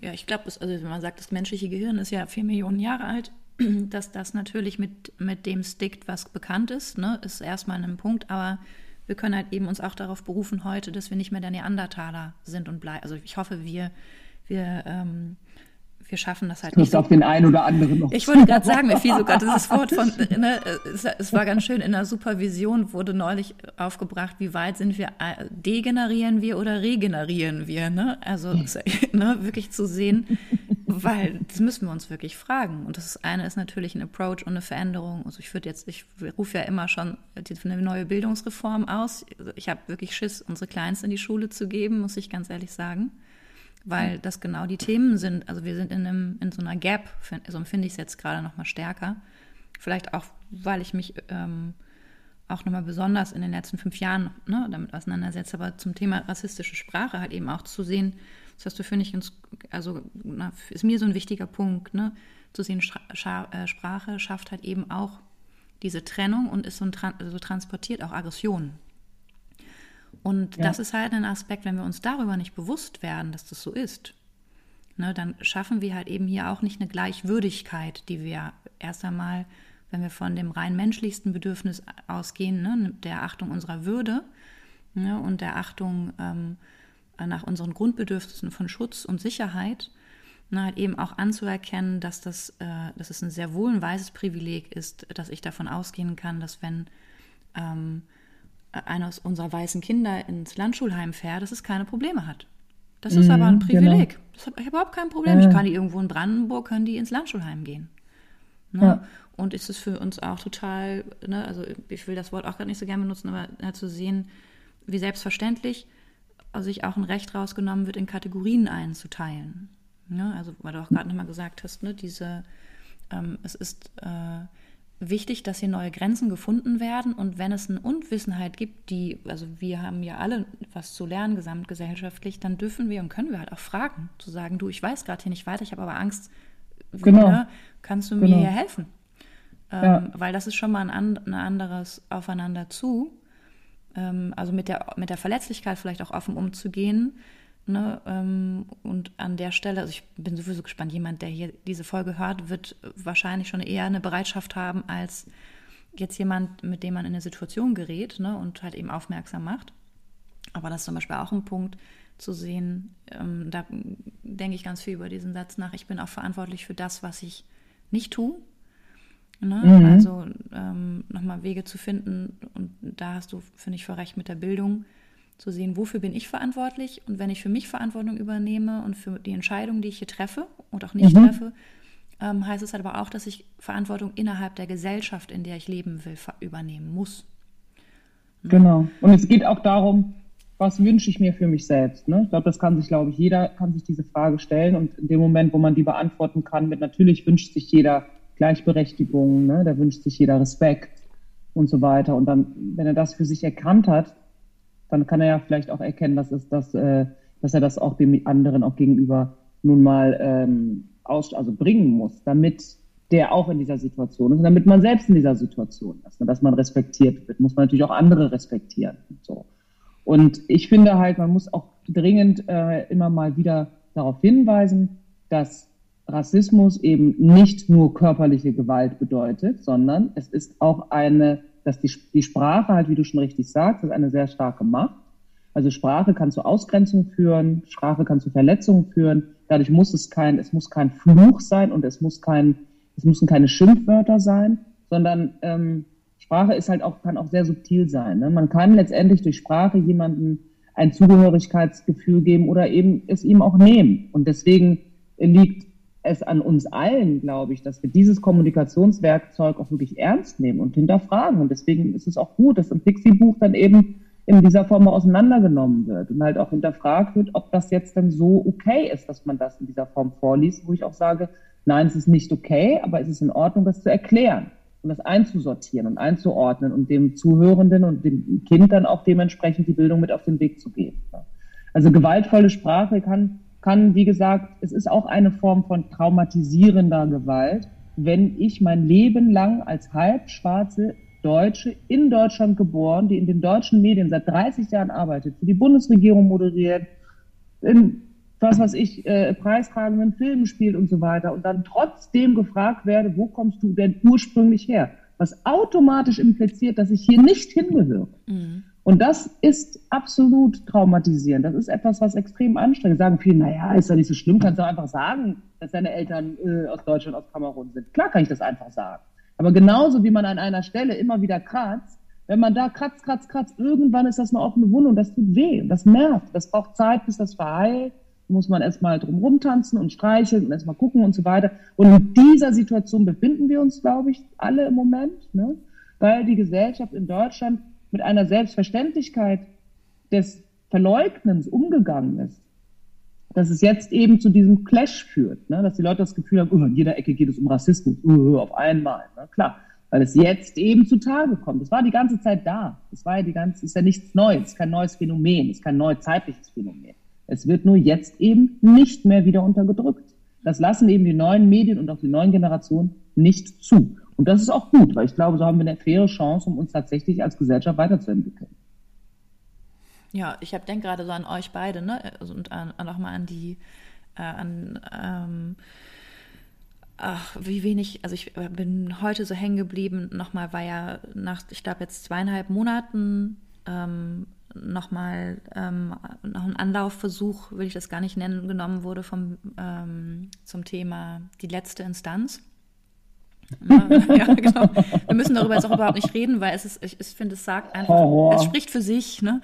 Ja, ich glaube, also wenn man sagt, das menschliche Gehirn ist ja vier Millionen Jahre alt, dass das natürlich mit, mit dem stickt, was bekannt ist, ne, ist erstmal ein Punkt, aber wir können halt eben uns auch darauf berufen heute, dass wir nicht mehr der Neandertaler sind und bleiben. Also ich hoffe, wir, wir ähm, wir schaffen das halt nicht. So. auf den einen oder anderen noch. Ich wollte gerade sagen, mir fiel sogar dieses Wort von, ne, es, es, war ganz schön, in der Supervision wurde neulich aufgebracht, wie weit sind wir, äh, degenerieren wir oder regenerieren wir, ne? Also, ne, wirklich zu sehen, weil das müssen wir uns wirklich fragen. Und das eine ist natürlich ein Approach und eine Veränderung. Also ich würde jetzt, ich rufe ja immer schon eine neue Bildungsreform aus. Ich habe wirklich Schiss, unsere Kleinsten in die Schule zu geben, muss ich ganz ehrlich sagen weil das genau die Themen sind. Also wir sind in, einem, in so einer Gap, so empfinde ich es jetzt gerade noch mal stärker. Vielleicht auch, weil ich mich ähm, auch noch mal besonders in den letzten fünf Jahren ne, damit auseinandersetze, aber zum Thema rassistische Sprache halt eben auch zu sehen, das hast du, finde ich, also na, ist mir so ein wichtiger Punkt, ne, zu sehen, Scha äh, Sprache schafft halt eben auch diese Trennung und ist so, ein, so transportiert auch Aggressionen. Und ja. das ist halt ein Aspekt, wenn wir uns darüber nicht bewusst werden, dass das so ist, ne, dann schaffen wir halt eben hier auch nicht eine Gleichwürdigkeit, die wir erst einmal, wenn wir von dem rein menschlichsten Bedürfnis ausgehen, ne, der Achtung unserer Würde ne, und der Achtung ähm, nach unseren Grundbedürfnissen von Schutz und Sicherheit, ne, halt eben auch anzuerkennen, dass das, äh, dass es ein sehr wohl ein weises Privileg ist, dass ich davon ausgehen kann, dass wenn ähm, einer unserer weißen Kinder ins Landschulheim fährt, dass es keine Probleme hat. Das ist mhm, aber ein genau. Privileg. Genau. Das hab, ich habe überhaupt kein Problem. Ja. Ich kann die irgendwo in Brandenburg, können die ins Landschulheim gehen. Ne? Ja. Und ist es für uns auch total, ne, also ich will das Wort auch gerade nicht so gerne benutzen, aber ja, zu sehen, wie selbstverständlich sich auch ein Recht rausgenommen wird, in Kategorien einzuteilen. Ne? Also, weil du auch gerade nochmal gesagt hast, ne, diese, ähm, es ist äh, wichtig, dass hier neue Grenzen gefunden werden. Und wenn es eine Unwissenheit gibt, die, also wir haben ja alle was zu lernen, gesamtgesellschaftlich, dann dürfen wir und können wir halt auch fragen, zu sagen, du, ich weiß gerade hier nicht weiter, ich habe aber Angst, genau. ne, kannst du mir genau. hier helfen? Ähm, ja. Weil das ist schon mal ein, ein anderes Aufeinander zu. Ähm, also mit der, mit der Verletzlichkeit vielleicht auch offen umzugehen Ne, ähm, und an der Stelle, also ich bin sowieso gespannt, jemand, der hier diese Folge hört, wird wahrscheinlich schon eher eine Bereitschaft haben, als jetzt jemand, mit dem man in eine Situation gerät ne, und halt eben aufmerksam macht. Aber das ist zum Beispiel auch ein Punkt zu sehen, ähm, da denke ich ganz viel über diesen Satz nach, ich bin auch verantwortlich für das, was ich nicht tue. Ne? Mhm. Also ähm, nochmal Wege zu finden, und da hast du, finde ich, vor Recht mit der Bildung, zu sehen, wofür bin ich verantwortlich und wenn ich für mich Verantwortung übernehme und für die Entscheidung, die ich hier treffe und auch nicht mhm. treffe, ähm, heißt es halt aber auch, dass ich Verantwortung innerhalb der Gesellschaft, in der ich leben will, übernehmen muss. Ne? Genau. Und es geht auch darum, was wünsche ich mir für mich selbst? Ne? Ich glaube, das kann sich, glaube ich, jeder kann sich diese Frage stellen und in dem Moment, wo man die beantworten kann, mit natürlich wünscht sich jeder Gleichberechtigung, ne? da wünscht sich jeder Respekt und so weiter. Und dann, wenn er das für sich erkannt hat, dann kann er ja vielleicht auch erkennen, dass, es, dass, äh, dass er das auch dem anderen auch gegenüber nun mal ähm, aus, also bringen muss, damit der auch in dieser Situation ist damit man selbst in dieser Situation ist, ne, dass man respektiert wird, muss man natürlich auch andere respektieren. Und, so. und ich finde halt, man muss auch dringend äh, immer mal wieder darauf hinweisen, dass Rassismus eben nicht nur körperliche Gewalt bedeutet, sondern es ist auch eine, dass die, die Sprache halt, wie du schon richtig sagst, ist eine sehr starke Macht. Also Sprache kann zu Ausgrenzung führen, Sprache kann zu Verletzungen führen. Dadurch muss es kein, es muss kein Fluch sein und es muss kein, es müssen keine Schimpfwörter sein, sondern ähm, Sprache ist halt auch, kann auch sehr subtil sein. Ne? Man kann letztendlich durch Sprache jemanden ein Zugehörigkeitsgefühl geben oder eben es ihm auch nehmen. Und deswegen liegt es an uns allen, glaube ich, dass wir dieses Kommunikationswerkzeug auch wirklich ernst nehmen und hinterfragen. Und deswegen ist es auch gut, dass im Pixie-Buch dann eben in dieser Form auseinandergenommen wird und halt auch hinterfragt wird, ob das jetzt dann so okay ist, dass man das in dieser Form vorliest, wo ich auch sage, nein, es ist nicht okay, aber es ist in Ordnung, das zu erklären und das einzusortieren und einzuordnen und dem Zuhörenden und dem Kind dann auch dementsprechend die Bildung mit auf den Weg zu geben. Also gewaltvolle Sprache kann, kann, wie gesagt, es ist auch eine Form von traumatisierender Gewalt, wenn ich mein Leben lang als halbschwarze Deutsche in Deutschland geboren, die in den deutschen Medien seit 30 Jahren arbeitet, für die Bundesregierung moderiert, in was weiß ich, äh, preistragenden Filmen spielt und so weiter und dann trotzdem gefragt werde, wo kommst du denn ursprünglich her? Was automatisch impliziert, dass ich hier nicht hingehöre. Mhm. Und das ist absolut traumatisierend. Das ist etwas, was extrem anstrengend. Sagen viele, naja, ist ja nicht so schlimm, kannst du einfach sagen, dass deine Eltern äh, aus Deutschland, aus Kamerun sind. Klar kann ich das einfach sagen. Aber genauso wie man an einer Stelle immer wieder kratzt, wenn man da kratzt, kratzt, kratzt, irgendwann ist das eine offene Wunde und das tut weh das nervt. Das braucht Zeit, bis das verheilt. Muss man erstmal drum rumtanzen und streicheln und erstmal gucken und so weiter. Und in dieser Situation befinden wir uns, glaube ich, alle im Moment, ne? weil die Gesellschaft in Deutschland mit einer Selbstverständlichkeit des Verleugnens umgegangen ist dass es jetzt eben zu diesem Clash führt, ne? dass die Leute das Gefühl haben, oh, in jeder Ecke geht es um Rassismus, oh, auf einmal. Ne? Klar, weil es jetzt eben zutage kommt. Es war die ganze Zeit da. Es war ja die ganze, ist ja nichts Neues, kein neues Phänomen, ist kein neuzeitliches Phänomen. Es wird nur jetzt eben nicht mehr wieder untergedrückt. Das lassen eben die neuen Medien und auch die neuen Generationen nicht zu. Und das ist auch gut, weil ich glaube, so haben wir eine faire Chance, um uns tatsächlich als Gesellschaft weiterzuentwickeln. Ja, ich denke gerade so an euch beide, ne? Also, und an, an auch mal an die, äh, an ähm, ach, wie wenig, also ich äh, bin heute so hängen geblieben, nochmal war ja nach, ich glaube jetzt zweieinhalb Monaten ähm, nochmal ähm, noch ein Anlaufversuch, will ich das gar nicht nennen, genommen wurde vom, ähm, zum Thema die letzte Instanz. ja, genau. Wir müssen darüber jetzt auch überhaupt nicht reden, weil es ist, ich, ich finde, es sagt einfach, Horror. es spricht für sich, ne?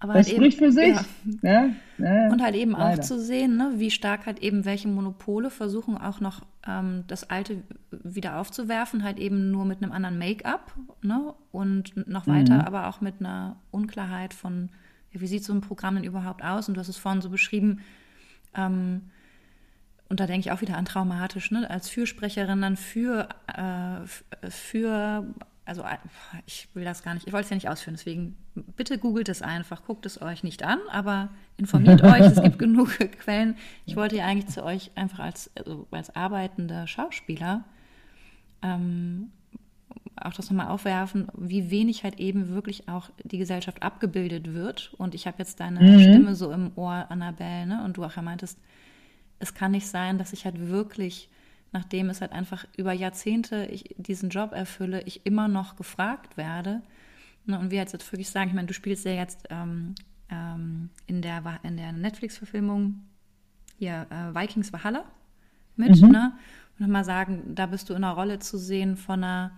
Aber das halt spricht eben, für sich. Ja. Ja, und halt eben leider. auch zu sehen, ne, wie stark halt eben welche Monopole versuchen auch noch ähm, das Alte wieder aufzuwerfen, halt eben nur mit einem anderen Make-up ne, und noch weiter, mhm. aber auch mit einer Unklarheit von, ja, wie sieht so ein Programm denn überhaupt aus? Und du hast es vorhin so beschrieben, ähm, und da denke ich auch wieder an traumatisch, ne? als Fürsprecherin dann für, äh, für also äh, ich will das gar nicht, ich wollte es ja nicht ausführen, deswegen bitte googelt es einfach, guckt es euch nicht an, aber informiert euch, es gibt genug Quellen. Ich wollte ja eigentlich zu euch einfach als, also als arbeitender Schauspieler ähm, auch das nochmal aufwerfen, wie wenig halt eben wirklich auch die Gesellschaft abgebildet wird. Und ich habe jetzt deine mhm. Stimme so im Ohr, Annabelle, ne? und du auch ja meintest, es kann nicht sein, dass ich halt wirklich nachdem es halt einfach über Jahrzehnte ich diesen Job erfülle, ich immer noch gefragt werde. Ne, und wir jetzt wirklich sagen, ich meine, du spielst ja jetzt ähm, ähm, in der, in der Netflix-Verfilmung hier äh, Vikings Valhalla mit, mhm. ne? Und nochmal sagen, da bist du in einer Rolle zu sehen von einer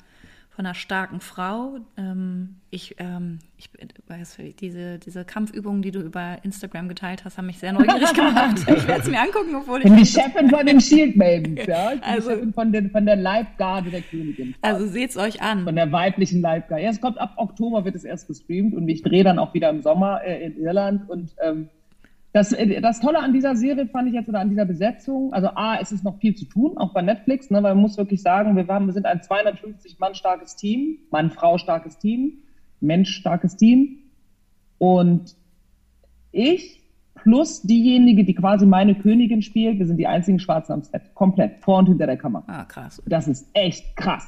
von einer starken Frau. Ähm, ich, ähm, ich weiß, diese, diese Kampfübungen, die du über Instagram geteilt hast, haben mich sehr neugierig gemacht. ich werde es mir angucken, obwohl ich. Bin die Chefin von den Shield Maidens, ja. Bin also, die Chefin von, den, von der Leibgarde der Königin. Also seht es euch an. Von der weiblichen Leibgarde. Ja, es kommt ab Oktober, wird es erst gestreamt und ich drehe dann auch wieder im Sommer äh, in Irland und ähm, Das, äh, das Tolle an dieser Serie fand ich jetzt oder an dieser Besetzung, also A, es ist noch viel zu tun, auch bei Netflix, ne, weil man muss wirklich sagen, wir, haben, wir sind ein 250 Mann starkes Team, Mann-Frau starkes Team, Mensch starkes Team. Und ich plus diejenige, die quasi meine Königin spielt, wir sind die einzigen Schwarzen am Set, komplett, vor und hinter der Kamera. Ah, krass. Das ist echt krass.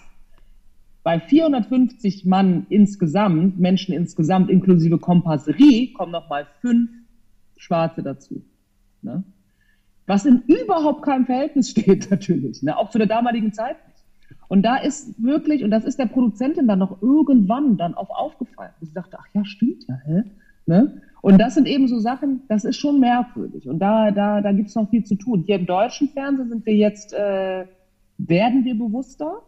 Bei 450 Mann insgesamt, Menschen insgesamt, inklusive Kompasserie, kommen nochmal fünf Schwarze dazu. Ne? Was in überhaupt keinem Verhältnis steht, natürlich, ne? auch zu der damaligen Zeit Und da ist wirklich, und das ist der Produzentin dann noch irgendwann dann auch aufgefallen. Sie dachte, ach ja, stimmt ja, hä? Ne? Und das sind eben so Sachen, das ist schon merkwürdig. Und da, da, da gibt es noch viel zu tun. Hier im deutschen Fernsehen sind wir jetzt, äh, werden wir bewusster.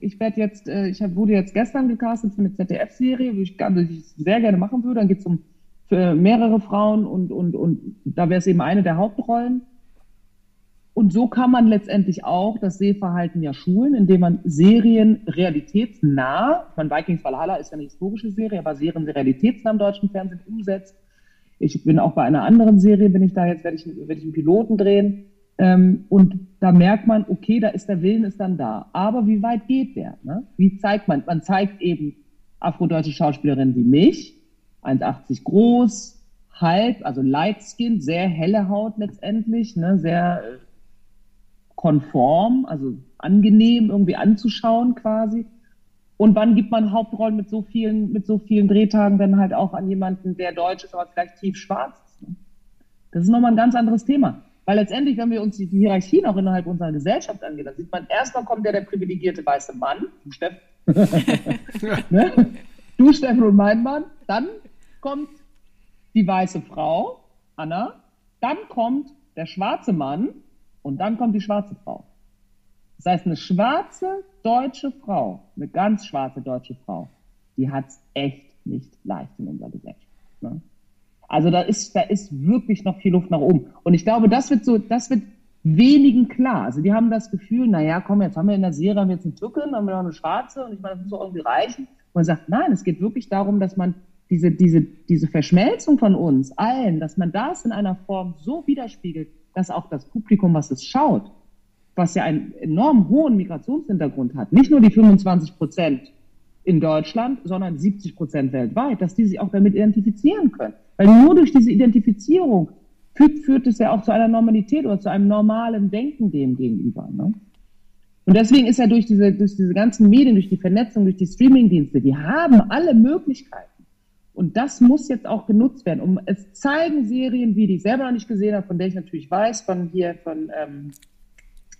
Ich werde jetzt, äh, ich hab, wurde jetzt gestern gecastet für eine ZDF-Serie, die ich, ich sehr gerne machen würde. Dann geht es um für mehrere Frauen und, und, und da wäre es eben eine der Hauptrollen. Und so kann man letztendlich auch das Sehverhalten ja schulen, indem man Serien realitätsnah, ich meine, Vikings Valhalla ist ja eine historische Serie, aber Serien realitätsnah im deutschen Fernsehen umsetzt. Ich bin auch bei einer anderen Serie, bin ich da jetzt, werde ich, werde ich einen Piloten drehen. Ähm, und da merkt man, okay, da ist der Willen ist dann da. Aber wie weit geht der? Ne? Wie zeigt man? Man zeigt eben afrodeutsche Schauspielerinnen wie mich, 1,80 groß, halb, also light skin, sehr helle Haut letztendlich, ne, sehr äh, konform, also angenehm irgendwie anzuschauen quasi. Und wann gibt man Hauptrollen mit so vielen, mit so vielen Drehtagen dann halt auch an jemanden, der deutsch ist, aber vielleicht tief schwarz ist? Ne? Das ist nochmal ein ganz anderes Thema. Weil letztendlich, wenn wir uns die Hierarchien auch innerhalb unserer Gesellschaft angehen, dann sieht man, erstmal kommt der, der privilegierte weiße Mann, Steff, ne? du Steffen und mein Mann, dann kommt die weiße Frau, Anna, dann kommt der schwarze Mann und dann kommt die schwarze Frau. Das heißt, eine schwarze deutsche Frau, eine ganz schwarze deutsche Frau, die hat es echt nicht leicht in unserer Gesellschaft. Ne? Also da ist, da ist wirklich noch viel Luft nach oben. Und ich glaube, das wird so, das wird wenigen klar. Also die haben das Gefühl, naja, komm, jetzt haben wir in der Serie haben wir jetzt einen Türken, haben wir noch eine Schwarze und ich meine, das muss doch irgendwie reichen. Und man sagt, nein, es geht wirklich darum, dass man diese, diese, diese Verschmelzung von uns allen, dass man das in einer Form so widerspiegelt, dass auch das Publikum, was es schaut, was ja einen enorm hohen Migrationshintergrund hat, nicht nur die 25 Prozent in Deutschland, sondern 70 Prozent weltweit, dass die sich auch damit identifizieren können. Weil nur durch diese Identifizierung führt, führt es ja auch zu einer Normalität oder zu einem normalen Denken dem gegenüber. Ne? Und deswegen ist ja durch diese, durch diese ganzen Medien, durch die Vernetzung, durch die Streamingdienste, die haben alle Möglichkeiten, und das muss jetzt auch genutzt werden. Um, es zeigen Serien, wie die ich selber noch nicht gesehen habe, von der ich natürlich weiß, von hier, von ähm,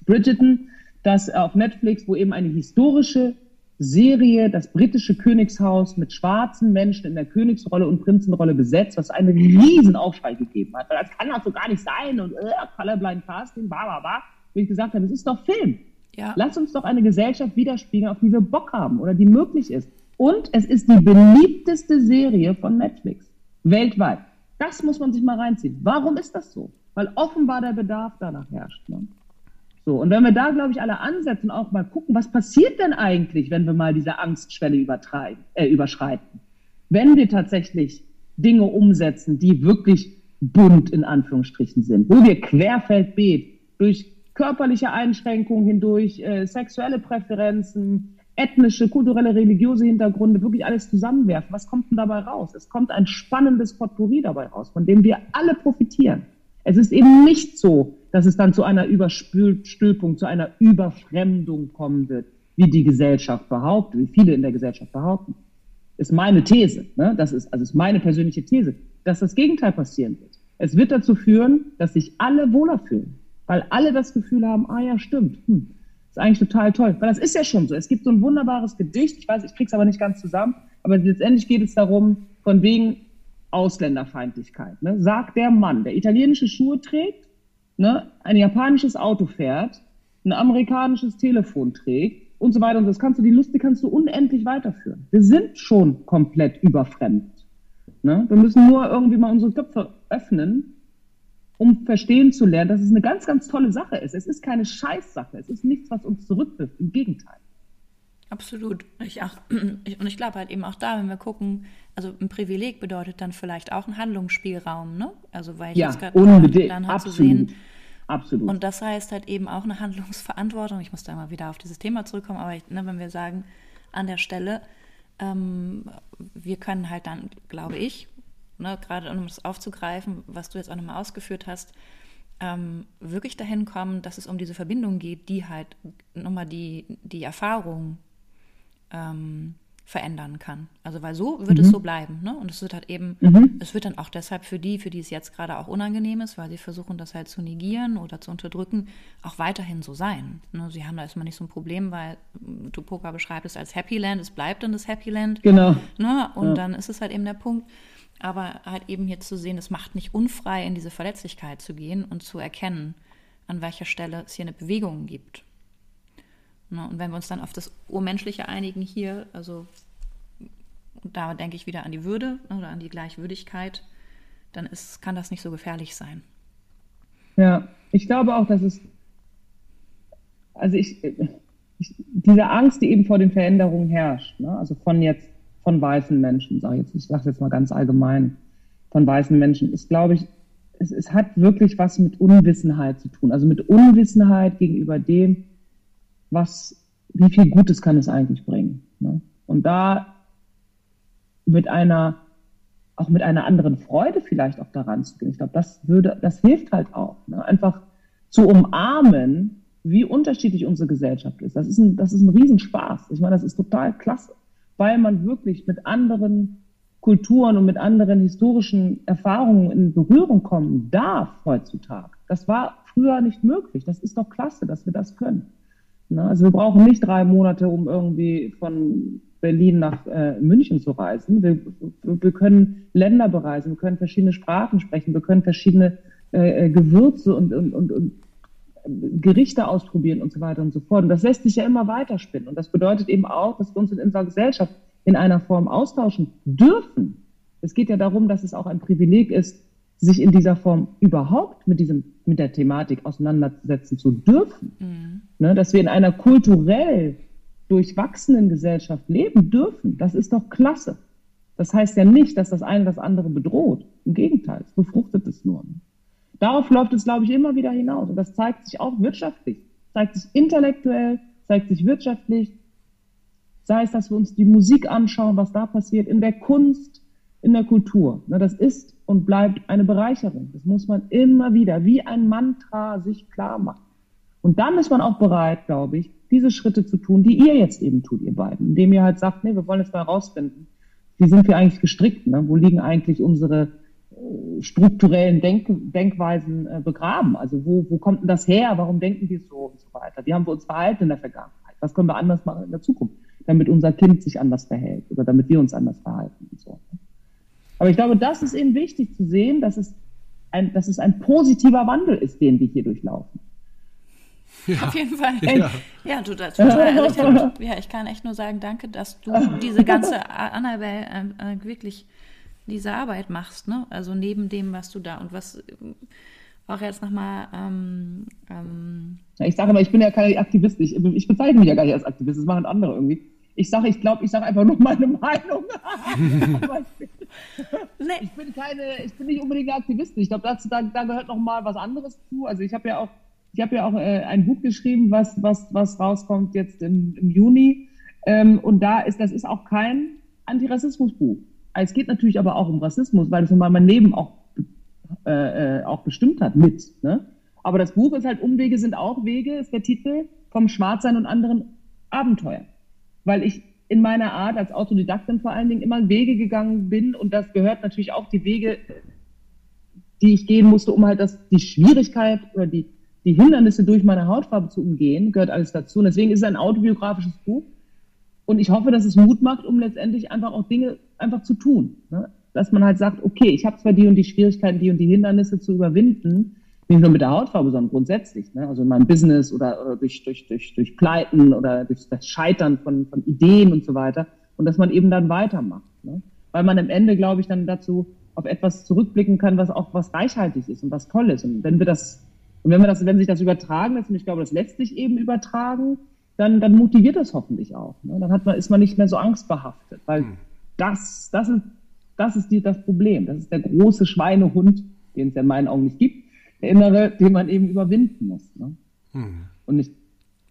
Bridgerton, dass auf Netflix, wo eben eine historische Serie, das britische Königshaus mit schwarzen Menschen in der Königsrolle und Prinzenrolle besetzt, was einen riesen Aufschrei gegeben hat. Weil das kann doch so gar nicht sein und äh, Colorblind Casting, bla bla bla. Wo ich gesagt habe, es ist doch Film. Ja. Lass uns doch eine Gesellschaft widerspiegeln, auf die wir Bock haben oder die möglich ist. Und es ist die beliebteste Serie von Netflix weltweit. Das muss man sich mal reinziehen. Warum ist das so? Weil offenbar der Bedarf danach herrscht. Ne? So, und wenn wir da, glaube ich, alle ansetzen, auch mal gucken, was passiert denn eigentlich, wenn wir mal diese Angstschwelle übertreiben, äh, überschreiten? Wenn wir tatsächlich Dinge umsetzen, die wirklich bunt in Anführungsstrichen sind, wo wir querfeldbeet durch körperliche Einschränkungen hindurch, äh, sexuelle Präferenzen, ethnische, kulturelle, religiöse Hintergründe, wirklich alles zusammenwerfen. Was kommt denn dabei raus? Es kommt ein spannendes Potpourri dabei raus, von dem wir alle profitieren. Es ist eben nicht so, dass es dann zu einer Überstülpung, zu einer Überfremdung kommen wird, wie die Gesellschaft behauptet, wie viele in der Gesellschaft behaupten. Ist meine These, ne? das ist, also ist meine persönliche These, dass das Gegenteil passieren wird. Es wird dazu führen, dass sich alle wohler fühlen, weil alle das Gefühl haben, ah ja, stimmt, hm, ist eigentlich total toll, weil das ist ja schon so. Es gibt so ein wunderbares Gedicht, ich weiß, ich krieg's aber nicht ganz zusammen, aber letztendlich geht es darum, von wegen Ausländerfeindlichkeit. Ne? Sagt der Mann, der italienische Schuhe trägt, ne, ein japanisches Auto fährt, ein amerikanisches Telefon trägt und so weiter und so. Das kannst du, die Liste kannst du unendlich weiterführen. Wir sind schon komplett überfremdet. Ne? Wir müssen nur irgendwie mal unsere Köpfe öffnen um verstehen zu lernen, dass es eine ganz, ganz tolle Sache ist. Es ist keine Scheißsache. Es ist nichts, was uns zurückwirft. Im Gegenteil. Absolut. Ich auch, ich, und ich glaube halt eben auch da, wenn wir gucken, also ein Privileg bedeutet dann vielleicht auch ein Handlungsspielraum, ne? Also weil ich ja, jetzt gerade unbedingt. dann halt Absolut. zu sehen. Absolut. Und das heißt halt eben auch eine Handlungsverantwortung. Ich muss da mal wieder auf dieses Thema zurückkommen, aber ich, ne, wenn wir sagen, an der Stelle, ähm, wir können halt dann, glaube ich, ne, gerade um das aufzugreifen, was du jetzt auch nochmal ausgeführt hast, ähm, wirklich dahin kommen, dass es um diese Verbindung geht, die halt nochmal die, die Erfahrung ähm, verändern kann. Also weil so wird mhm. es so bleiben. Ne? Und es wird halt eben, mhm. es wird dann auch deshalb für die, für die es jetzt gerade auch unangenehm ist, weil sie versuchen, das halt zu negieren oder zu unterdrücken, auch weiterhin so sein. Ne? Sie haben da erstmal nicht so ein Problem, weil Tupoka beschreibt es als Happy Land, es bleibt dann das Happy Land. Genau. Ne? Und ja. dann ist es halt eben der Punkt, aber halt eben hier zu sehen, es macht nicht unfrei, in diese Verletzlichkeit zu gehen und zu erkennen, an welcher Stelle es hier eine Bewegung gibt. Ne? Und wenn wir uns dann auf das Urmenschliche einigen hier, also da denke ich wieder an die Würde oder an die Gleichwürdigkeit, dann ist, kann das nicht so gefährlich sein. Ja, ich glaube auch, dass es, also ich, ich diese Angst, die eben vor den Veränderungen herrscht, ne? also von jetzt, von weißen Menschen, sage ich jetzt, ich sage jetzt mal ganz allgemein, von weißen Menschen, ist, glaube ich, es, es hat wirklich was mit Unwissenheit zu tun, also mit Unwissenheit gegenüber dem, was, wie viel Gutes kann es eigentlich bringen. Ne? Und da mit einer, auch mit einer anderen Freude vielleicht auch daran zu gehen. Ich glaube, das würde, das hilft halt auch. Ne? Einfach zu umarmen, wie unterschiedlich unsere Gesellschaft ist. Das ist ein, das ist ein Riesenspaß. Ich meine, das ist total klasse, weil man wirklich mit anderen Kulturen und mit anderen historischen Erfahrungen in Berührung kommen darf heutzutage. Das war früher nicht möglich. Das ist doch klasse, dass wir das können. Ne? Also wir brauchen nicht drei Monate, um irgendwie von Berlin nach äh, München zu reisen. Wir, wir, können Länder bereisen, wir können verschiedene Sprachen sprechen, wir können verschiedene äh, äh, Gewürze und, und, und, und Gerichte ausprobieren und so weiter und so fort. Und das lässt sich ja immer weiterspinnen. Und das bedeutet eben auch, dass wir uns in unserer Gesellschaft in einer Form austauschen dürfen. Es geht ja darum, dass es auch ein Privileg ist, sich in dieser Form überhaupt mit diesem, mit der Thematik auseinandersetzen zu dürfen. Mhm. Ne, dass wir in einer kulturell durchwachsenen Gesellschaft leben dürfen. Das ist doch klasse. Das heißt ja nicht, dass das eine das andere bedroht. Im Gegenteil, es befruchtet es nur. Darauf läuft es, glaube ich, immer wieder hinaus. Und das zeigt sich auch wirtschaftlich, zeigt sich intellektuell, zeigt sich wirtschaftlich. Sei es, dass wir uns die Musik anschauen, was da passiert, in der Kunst, in der Kultur. Das ist und bleibt eine Bereicherung. Das muss man immer wieder wie ein Mantra sich klar machen. Und dann ist man auch bereit, glaube ich, diese Schritte zu tun, die ihr jetzt eben tut, ihr beiden, indem ihr halt sagt, nee, wir wollen jetzt mal herausfinden, wie sind wir eigentlich gestrickt, ne? wo liegen eigentlich unsere strukturellen Denk Denkweisen äh, begraben. Also wo, wo kommt denn das her? Warum denken wir so und so weiter? Wie haben wir uns verhalten in der Vergangenheit? Was können wir anders machen in der Zukunft, damit unser Kind sich anders verhält oder damit wir uns anders verhalten und so. Aber ich glaube, das ist eben wichtig zu sehen, dass es ein, dass es ein positiver Wandel ist, den wir hier durchlaufen. Ja, Auf jeden Fall. Ja, ja du, das total ehrlich. Ja, ich kann echt nur sagen, danke, dass du diese ganze Annabelle äh, äh, wirklich diese Arbeit machst, ne? Also neben dem, was du da und was auch jetzt nochmal. Ähm, ähm ich sage immer, ich bin ja keine Aktivistin. Ich, ich, bezeichne mich ja gar nicht als Aktivist. Das machen andere irgendwie. Ich sage, ich glaube, ich sage einfach nur meine Meinung. ich, bin, nee. ich, bin, keine, ich bin nicht unbedingt eine Aktivistin. Ich glaube, da, da gehört noch mal was anderes zu. Also ich habe ja auch ich habe ja auch äh, ein Buch geschrieben, was, was, was rauskommt jetzt im, im Juni. Ähm, und da ist, das ist auch kein Antirassismusbuch. Es geht natürlich aber auch um Rassismus, weil das nun mal mein Leben auch, äh, äh, auch bestimmt hat mit. Ne? Aber das Buch ist halt Umwege sind auch Wege, ist der Titel vom Schwarzsein und anderen Abenteuer. Weil ich in meiner Art als Autodidaktin vor allen Dingen immer Wege gegangen bin und das gehört natürlich auch die Wege, die ich gehen musste, um halt das, die Schwierigkeit oder die, die Hindernisse durch meine Hautfarbe zu umgehen, gehört alles dazu. Und deswegen ist es ein autobiografisches Buch. Und ich hoffe, dass es Mut macht, um letztendlich einfach auch Dinge einfach zu tun. Ne? Dass man halt sagt, okay, ich habe zwar die und die Schwierigkeiten, die und die Hindernisse zu überwinden, nicht nur mit der Hautfarbe, sondern grundsätzlich. Ne? Also in meinem Business oder, oder durch, durch, durch, durch Pleiten oder durch das Scheitern von, von Ideen und so weiter. Und dass man eben dann weitermacht. Ne? Weil man am Ende, glaube ich, dann dazu auf etwas zurückblicken kann, was auch was reichhaltig ist und was toll ist. Und wenn wir das und wenn wir das, wenn sich das übertragen lässt, und ich glaube, das lässt sich eben übertragen, dann, dann motiviert das hoffentlich auch. Ne? Dann hat man, ist man nicht mehr so angstbehaftet, weil hm. Das, das ist, das ist die, das Problem. Das ist der große Schweinehund, den es ja in meinen Augen nicht gibt, der innere, den man eben überwinden muss. Ne? Hm. Und ich,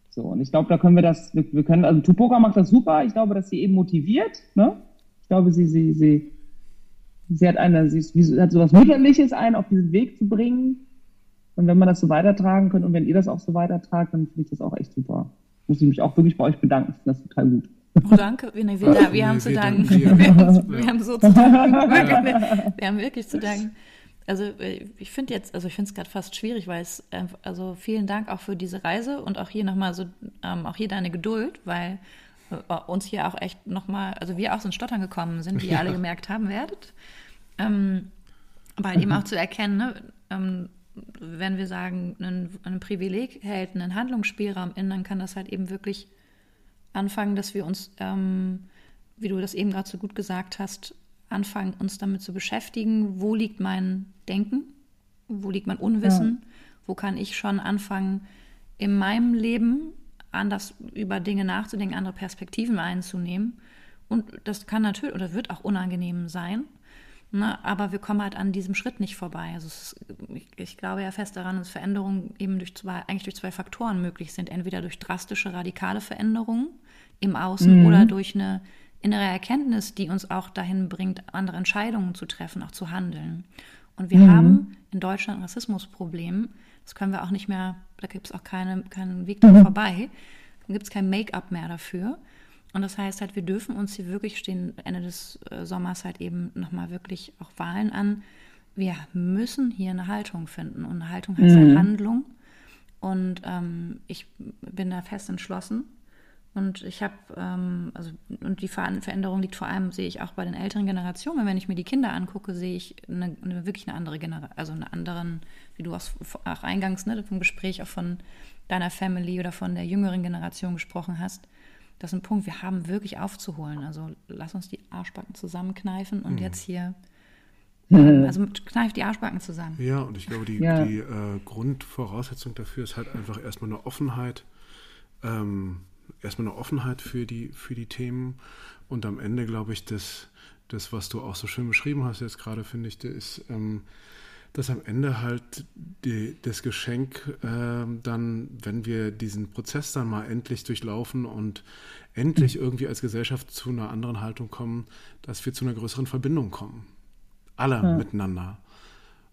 so, und ich glaube, da können wir das, wir, wir, können, also Tupoka macht das super. Ich glaube, dass sie eben motiviert. Ne? Ich glaube, sie, sie, sie, sie hat eine, sie, ist, sie hat so was Mütterliches ein, auf diesen Weg zu bringen. Und wenn man das so weitertragen kann und wenn ihr das auch so weitertragt, dann finde ich das auch echt super. Muss ich mich auch wirklich bei euch bedanken. Ich finde das total gut. Oh, danke. Wir, wir, wir, wir haben zu danken. Wir, wir, haben so zu danken. Wirklich, wir haben wirklich zu danken. Also ich finde jetzt, also ich finde es gerade fast schwierig, weil es, also vielen Dank auch für diese Reise und auch hier nochmal so, ähm, auch hier deine Geduld, weil äh, uns hier auch echt nochmal, also wir auch so ins Stottern gekommen sind, wie ihr alle gemerkt haben werdet. Ähm, weil mhm. eben auch zu erkennen, ne, ähm, wenn wir sagen, ein, ein Privileg hält einen Handlungsspielraum in, dann kann das halt eben wirklich anfangen, dass wir uns, ähm, wie du das eben gerade so gut gesagt hast, anfangen, uns damit zu beschäftigen, wo liegt mein Denken, wo liegt mein Unwissen, ja. wo kann ich schon anfangen, in meinem Leben anders über Dinge nachzudenken, andere Perspektiven einzunehmen. Und das kann natürlich oder wird auch unangenehm sein. Ne? Aber wir kommen halt an diesem Schritt nicht vorbei. Also ist, ich, ich, glaube ja fest daran, dass Veränderungen eben durch zwei, eigentlich durch zwei Faktoren möglich sind. Entweder durch drastische, radikale Veränderungen im Außen mhm. oder durch eine innere Erkenntnis, die uns auch dahin bringt, andere Entscheidungen zu treffen, auch zu handeln. Und wir mhm. haben in Deutschland ein Rassismusproblem. Das können wir auch nicht mehr, da gibt es auch keine, keinen Weg mhm. vorbei. Da gibt es kein Make-up mehr dafür. Und das heißt halt, wir dürfen uns hier wirklich stehen, Ende des äh, Sommers halt eben nochmal wirklich auch Wahlen an. Wir müssen hier eine Haltung finden. Und eine Haltung heißt halt mhm. halt Handlung. Und ähm, ich bin da fest entschlossen. Und ich habe, ähm, also, und die Veränderung liegt vor allem, sehe ich auch bei den älteren Generationen. Wenn ich mir die Kinder angucke, sehe ich eine, eine wirklich eine andere Generation, also einen anderen, wie du auch, auch eingangs ne, vom Gespräch auch von deiner Family oder von der jüngeren Generation gesprochen hast. Das ist ein Punkt, wir haben wirklich aufzuholen. Also lass uns die Arschbacken zusammenkneifen und mhm. jetzt hier ähm, also kneift die Arschbacken zusammen. Ja, und ich glaube, die, ja. die äh, Grundvoraussetzung dafür ist halt einfach erstmal eine Offenheit, ähm, erstmal eine Offenheit für die, für die Themen und am Ende glaube ich, das, das, was du auch so schön beschrieben hast jetzt gerade, finde ich, das ist, ähm, dass am Ende halt die, das Geschenk äh, dann, wenn wir diesen Prozess dann mal endlich durchlaufen und endlich irgendwie als Gesellschaft zu einer anderen Haltung kommen, dass wir zu einer größeren Verbindung kommen. Alle ja. miteinander.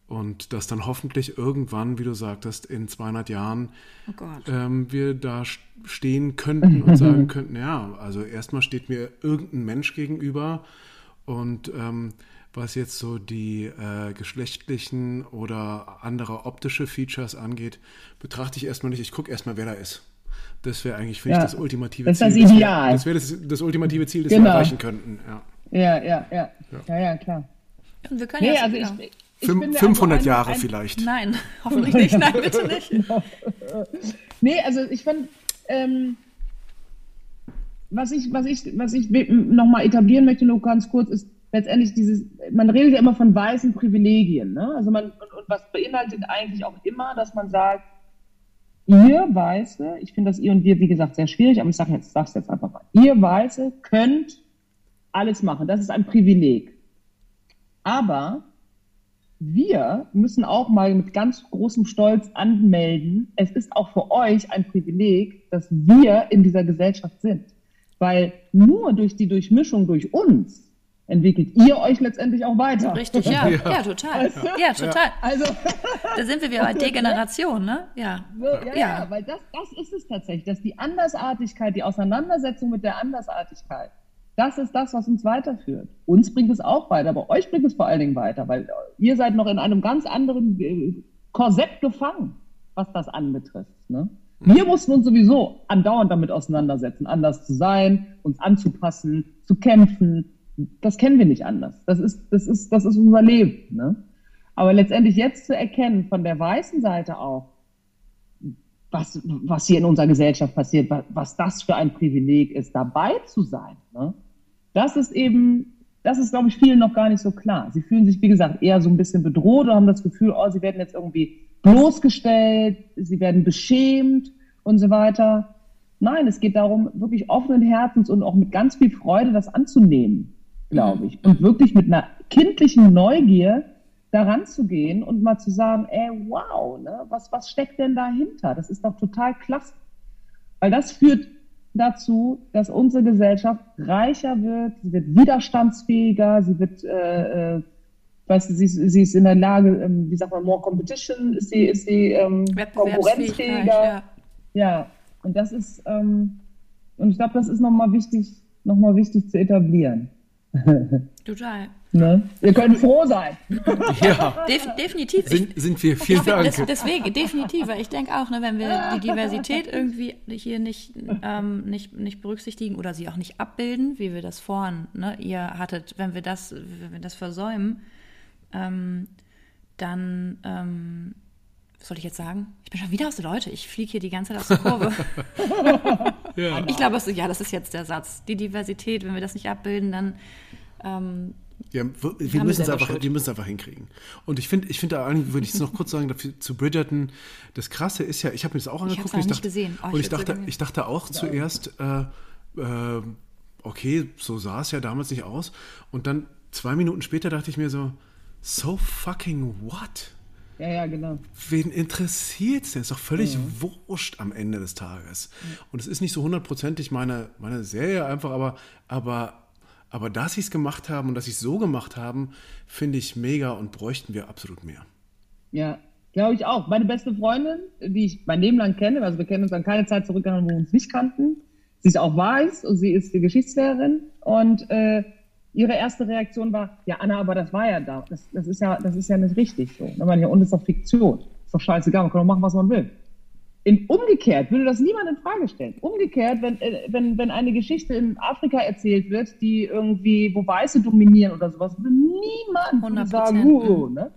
Und dass dann hoffentlich irgendwann, wie du sagtest, in 200 Jahren oh ähm, wir da stehen könnten und sagen könnten, ja, also erstmal steht mir irgendein Mensch gegenüber und ähm, was jetzt so die äh, geschlechtlichen oder andere optische Features angeht, betrachte ich erstmal nicht. Ich gucke erstmal, wer da ist. Das wäre eigentlich, finde ja, ich, das ultimative das Ziel. Das Ideal. Das wäre das, das, ultimative Ziel, das genau. wir erreichen könnten. Ja, ja, ja, ja. Ja, ja, ja klar. Und wir können nee, also ich, ich, ich 500 also Jahre ein, vielleicht. Nein, hoffentlich nicht. Nein, bitte nicht. nee, also ich fand, ähm, was ich, was ich, was ich nochmal etablieren möchte, nur ganz kurz, ist, letztendlich dieses, man redet ja immer von weißen Privilegien, ne? Also man, und, und was beinhaltet eigentlich auch immer, dass man sagt, ihr Weiße, ich finde das ihr und wir, wie gesagt, sehr schwierig, aber ich sage jetzt, sag's jetzt einfach mal, ihr Weiße könnt alles machen. Das ist ein Privileg. Aber wir müssen auch mal mit ganz großem Stolz anmelden, es ist auch für euch ein Privileg, dass wir in dieser Gesellschaft sind. Weil nur durch die Durchmischung durch uns entwickelt ihr euch letztendlich auch weiter. Richtig, ja, ja, ja total. Weißt du? Ja, total. Also, da sind wir wieder bei Degeneration, ne? Ja. ja, ja, ja, weil das, das ist es tatsächlich, dass die Andersartigkeit, die Auseinandersetzung mit der Andersartigkeit, das ist das, was uns weiterführt. Uns bringt es auch weiter, aber euch bringt es vor allen Dingen weiter, weil ihr seid noch in einem ganz anderen äh, Korsett gefangen, was das anbetrifft. Ne? Wir mussten uns sowieso andauernd damit auseinandersetzen, anders zu sein, uns anzupassen, zu kämpfen, das kennen wir nicht anders. Das ist, das ist, das ist unser Leben. Ne? Aber letztendlich jetzt zu erkennen, von der weißen Seite auch, was, was hier in unserer Gesellschaft passiert, was, das für ein Privileg ist, dabei zu sein, ne? das ist eben, das ist, glaube ich, vielen noch gar nicht so klar. Sie fühlen sich, wie gesagt, eher so ein bisschen bedroht oder haben das Gefühl, oh, sie werden jetzt irgendwie bloßgestellt, sie werden beschämt und so weiter. Nein, es geht darum, wirklich offenen Herzens und auch mit ganz viel Freude das anzunehmen, glaube ich. Und wirklich mit einer kindlichen Neugier daran zu gehen und mal zu sagen, ey, wow, ne, was, was steckt denn dahinter? Das ist doch total klasse. Weil das führt dazu, dass unsere Gesellschaft reicher wird, sie wird widerstandsfähiger, sie wird, äh, äh, weißt du, sie, sie ist in der Lage, ähm, wie sagt man, more competition, ist sie, ist sie ähm, konkurrenzfähiger. Ja. ja, und das ist, ähm, und ich glaube, das ist nochmal wichtig, nochmal wichtig zu etablieren. Total. Ne? Wir können froh sein. Ja. Def definitiv. Sind, sind wir. Vielen Dank. Des, deswegen, definitiv. Weil ich denke auch, ne, wenn wir die Diversität irgendwie hier nicht, ähm, nicht, nicht berücksichtigen oder sie auch nicht abbilden, wie wir das vorhin, ne, ihr hattet, wenn wir das, wenn wir das versäumen, ähm, dann, ähm, was soll ich jetzt sagen? Ich bin schon wieder aus der Leute. Ich fliege hier die ganze Zeit aus der Kurve. ja. Ich glaube, ja, das ist jetzt der Satz. Die Diversität, wenn wir das nicht abbilden, dann ähm, ja, wir, wir müssen es einfach, wir müssen einfach hinkriegen. Und ich finde, ich finde, würde ich es noch kurz sagen, dafür, zu Bridgerton, das Krasse ist ja, ich habe mir das auch angeguckt. Ich, ich dachte, gesehen. Oh, und ich dachte, ich dachte auch zuerst, äh, äh, okay, so sah es ja damals nicht aus. Und dann zwei Minuten später dachte ich mir so, so fucking what? Ja, ja, genau. Wen interessiert es denn? Ist doch völlig ja. wurscht am Ende des Tages. Und es ist nicht so hundertprozentig meine, meine Serie einfach, aber, aber aber dass sie es gemacht haben und dass sie es so gemacht haben, finde ich mega und bräuchten wir absolut mehr. Ja, glaube ich auch. Meine beste Freundin, die ich mein Leben lang kenne, also wir kennen uns an keine Zeit zurückgegangen, wo wir uns nicht kannten. Sie ist auch weiß und sie ist die Geschichtslehrerin und äh, ihre erste Reaktion war, ja Anna, aber das war ja da. Das, das ist ja, das ist ja nicht richtig so. Ich meine, und ist doch Fiktion. Ist doch scheißegal, man kann doch machen, was man will. In, umgekehrt würde das niemand in Frage stellen. Umgekehrt, wenn, äh, wenn, wenn eine Geschichte in Afrika erzählt wird, die irgendwie, wo Weiße dominieren oder sowas, würde niemand sagen, uh, ne?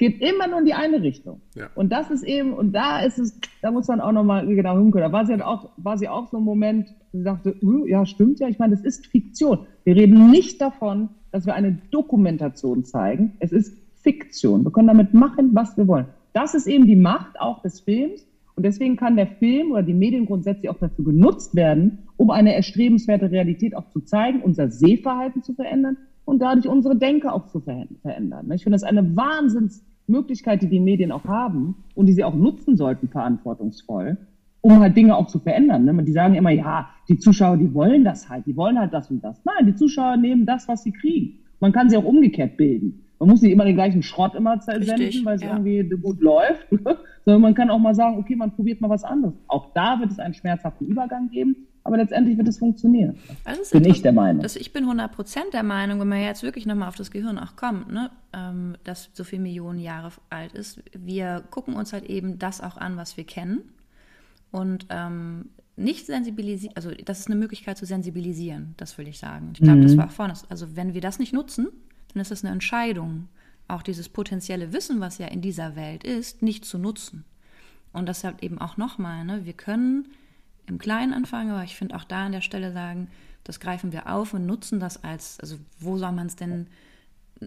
Geht immer nur in die eine Richtung. Ja. Und das ist eben, und da ist es, da muss man auch nochmal genau hinkommen. Da war sie halt auch, war sie auch so ein Moment, sie sagte, uh, ja, stimmt ja, ich meine, das ist Fiktion. Wir reden nicht davon, dass wir eine Dokumentation zeigen. Es ist Fiktion. Wir können damit machen, was wir wollen. Das ist eben die Macht auch des Films und deswegen kann der Film oder die Medien grundsätzlich auch dafür genutzt werden, um eine erstrebenswerte Realität auch zu zeigen, unser Sehverhalten zu verändern und dadurch unsere Denke auch zu verändern. Ich finde das eine Wahnsinnsmöglichkeit, die die Medien auch haben und die sie auch nutzen sollten, verantwortungsvoll, um halt Dinge auch zu verändern. Ne? Die sagen immer, ja, die Zuschauer, die wollen das halt, die wollen halt das und das. Nein, die Zuschauer nehmen das, was sie kriegen. Man kann sie auch umgekehrt bilden. Man muss nicht immer den gleichen Schrott immer senden, weil es ja. irgendwie gut läuft, sondern man kann auch mal sagen, okay, man probiert mal was anderes. Auch da wird es einen schmerzhaften Übergang geben, aber letztendlich wird es funktionieren. Bin ich der Meinung. Das, ich bin 100% der Meinung, wenn man jetzt wirklich nochmal auf das Gehirn auch kommt, ne, ähm, das so viele Millionen Jahre alt ist, wir gucken uns halt eben das auch an, was wir kennen und ähm, nicht sensibilisieren, also das ist eine Möglichkeit zu sensibilisieren, das will ich sagen. Ich glaube, mhm. das war auch vorne. Also wenn wir das nicht nutzen, dann ist es eine Entscheidung, auch dieses potenzielle Wissen, was ja in dieser Welt ist, nicht zu nutzen. Und deshalb eben auch nochmal, ne, wir können im Kleinen anfangen, aber ich finde auch da an der Stelle sagen, das greifen wir auf und nutzen das als, also wo soll man es denn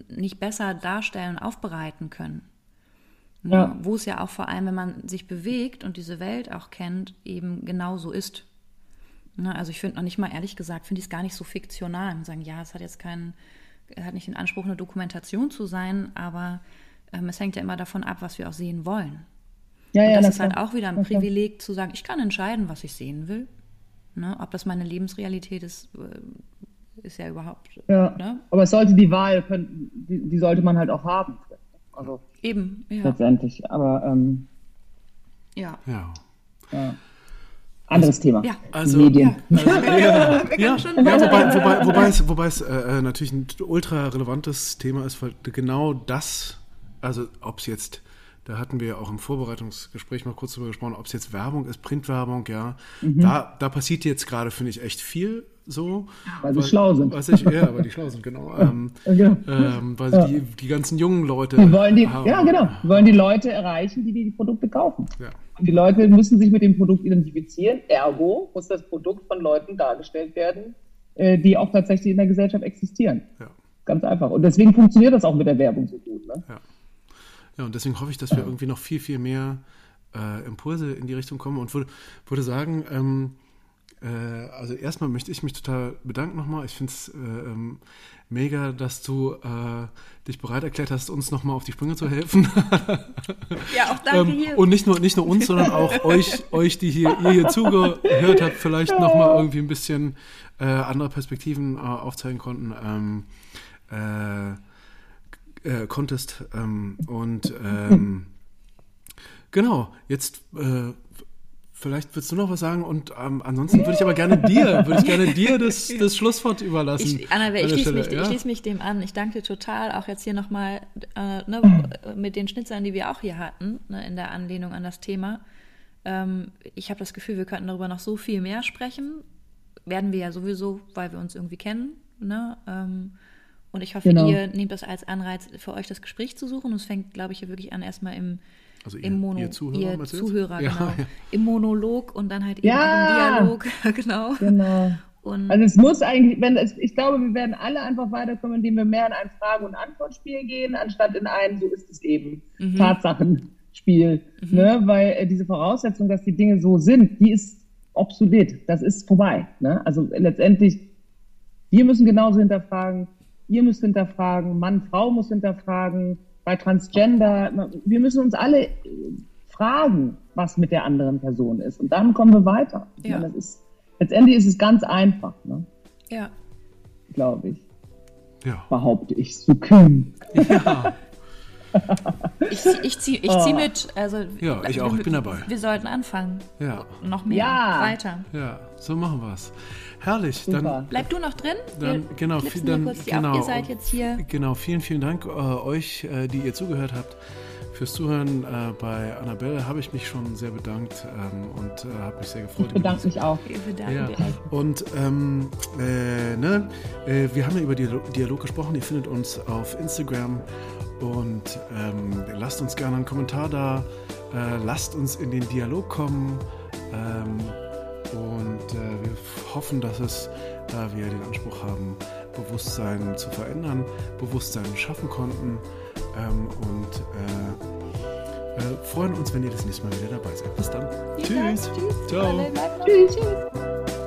nicht besser darstellen und aufbereiten können? Ja. Wo es ja auch vor allem, wenn man sich bewegt und diese Welt auch kennt, eben genauso ist. Ne, also ich finde noch nicht mal, ehrlich gesagt, finde ich es gar nicht so fiktional. Und sagen, ja, es hat jetzt keinen hat nicht den Anspruch, eine Dokumentation zu sein, aber ähm, es hängt ja immer davon ab, was wir auch sehen wollen. Ja, und ja, das, das ist halt auch wieder ein Privileg zu sagen, ich kann entscheiden, was ich sehen will. Ne? Ob das meine Lebensrealität ist, äh, ist ja überhaupt. Ja, ne? aber es sollte die Wahl, können, die, die, sollte man halt auch haben. Also Eben, ja. Letztendlich, aber ähm, ja. ja. ja. Anderes Thema. Ja. Also, Medien. Also, ja, ja, ja, ja, wobei, wobei, wobei es, wobei es äh, äh, natürlich ein ultra relevantes Thema ist, weil genau das, also ob es jetzt, da hatten wir ja auch im Vorbereitungsgespräch mal kurz drüber gesprochen, ob es jetzt Werbung ist, Printwerbung, ja, mhm. da, da passiert jetzt gerade, finde ich, echt viel so. Weil sie schlau sind. Was ich, ja, weil die schlau sind, genau. Ähm, genau. Ähm, weil ja. die, die ganzen jungen Leute. Die wollen die, haben, ja, genau. Die wollen die Leute erreichen, die die Produkte kaufen. Ja. Und die Leute müssen sich mit dem Produkt identifizieren. Ergo muss das Produkt von Leuten dargestellt werden, äh, die auch tatsächlich in der Gesellschaft existieren. Ja. Ganz einfach. Und deswegen funktioniert das auch mit der Werbung so gut. Ne? Ja. Ja, und deswegen hoffe ich, dass wir irgendwie noch viel, viel mehr äh, Impulse in die Richtung kommen und würde, würde sagen, ähm, äh, also erstmal möchte ich mich total bedanken nochmal. Ich finde es äh, ähm, mega, dass du äh, dich bereit erklärt hast, uns nochmal auf die Sprünge zu helfen. Ja, auch danke Ähm, hier. und nicht nur, nicht nur uns, sondern auch euch, euch, die hier, ihr hier zugehört habt, vielleicht nochmal irgendwie ein bisschen äh, andere Perspektiven äh, aufzeigen konnten. Ähm, äh, konntest. Ähm, und ähm, genau, jetzt äh, vielleicht willst du noch was sagen und ähm, ansonsten würde ich aber gerne dir, würde ich gerne dir das, das Schlusswort überlassen. Ich, Annabelle, an ich schließe mich, ja? ich schließe mich dem an. Ich danke dir total, auch jetzt hier nochmal äh, ne, mit den Schnitzern, die wir auch hier hatten, ne, in der Anlehnung an das Thema. Ähm, ich habe das Gefühl, wir könnten darüber noch so viel mehr sprechen. Werden wir ja sowieso, weil wir uns irgendwie kennen. Ne? Ähm, und ich hoffe, Genau. ihr nehmt das als Anreiz für euch, das Gespräch zu suchen. Und es fängt, glaube ich, hier wirklich an, erstmal im, Also ihr- im Mono, ihr Zuhörer, ihr? Zuhörer Ja, genau. ja. Im Monolog und dann halt eben Ja. im Dialog. genau. Genau. Und Also es muss eigentlich, wenn es, ich glaube, wir werden alle einfach weiterkommen, indem wir mehr in ein Frage- und Antwortspiel gehen, anstatt in ein, so ist es eben, Tatsachenspiel. Ne? Weil äh, diese Voraussetzung, dass die Dinge so sind, die ist obsolet. Das ist vorbei. Ne? Also letztendlich, wir müssen genauso hinterfragen, ihr müsst hinterfragen, Mann, Frau muss hinterfragen, bei Transgender, wir müssen uns alle äh, fragen, was mit der anderen Person ist. Und dann kommen wir weiter. Ja. meine, das ist, letztendlich ist es ganz einfach, ne? ja. glaube ich. Ja. Behaupte ich so kühn. ja. Ich, zieh- ich ziehe ich zieh mit. Also, Ja, ich auch, ich bin dabei. Wir sollten anfangen. Ja, Noch mehr. Ja. Weiter. ja, so machen wir es. Herrlich, Super. dann Bleib du noch drin? Dann, Wir genau, viel- dann, genau, auf. Ihr seid jetzt hier. Genau, vielen, vielen Dank äh, euch, äh, die ihr zugehört habt. Fürs Zuhören äh, bei Annabelle habe ich mich schon sehr bedankt ähm, und äh, habe mich sehr gefreut. Ich bedanke mich auch. Wir bedanken Ja. Und ähm, äh, ne, äh, wir haben ja über Dialog, Dialog gesprochen. Ihr findet uns auf Instagram und ähm, lasst uns gerne einen Kommentar da. Äh, lasst uns in den Dialog kommen. Und äh, wir hoffen, dass es, da wir den Anspruch haben, Bewusstsein zu verändern, Bewusstsein schaffen konnten. Ähm, und äh, äh, freuen uns, wenn ihr das nächste Mal wieder dabei seid. Bis dann. Vielen Dank. Tschüss. Tschüss. Ciao. Tschüss. Tschüss.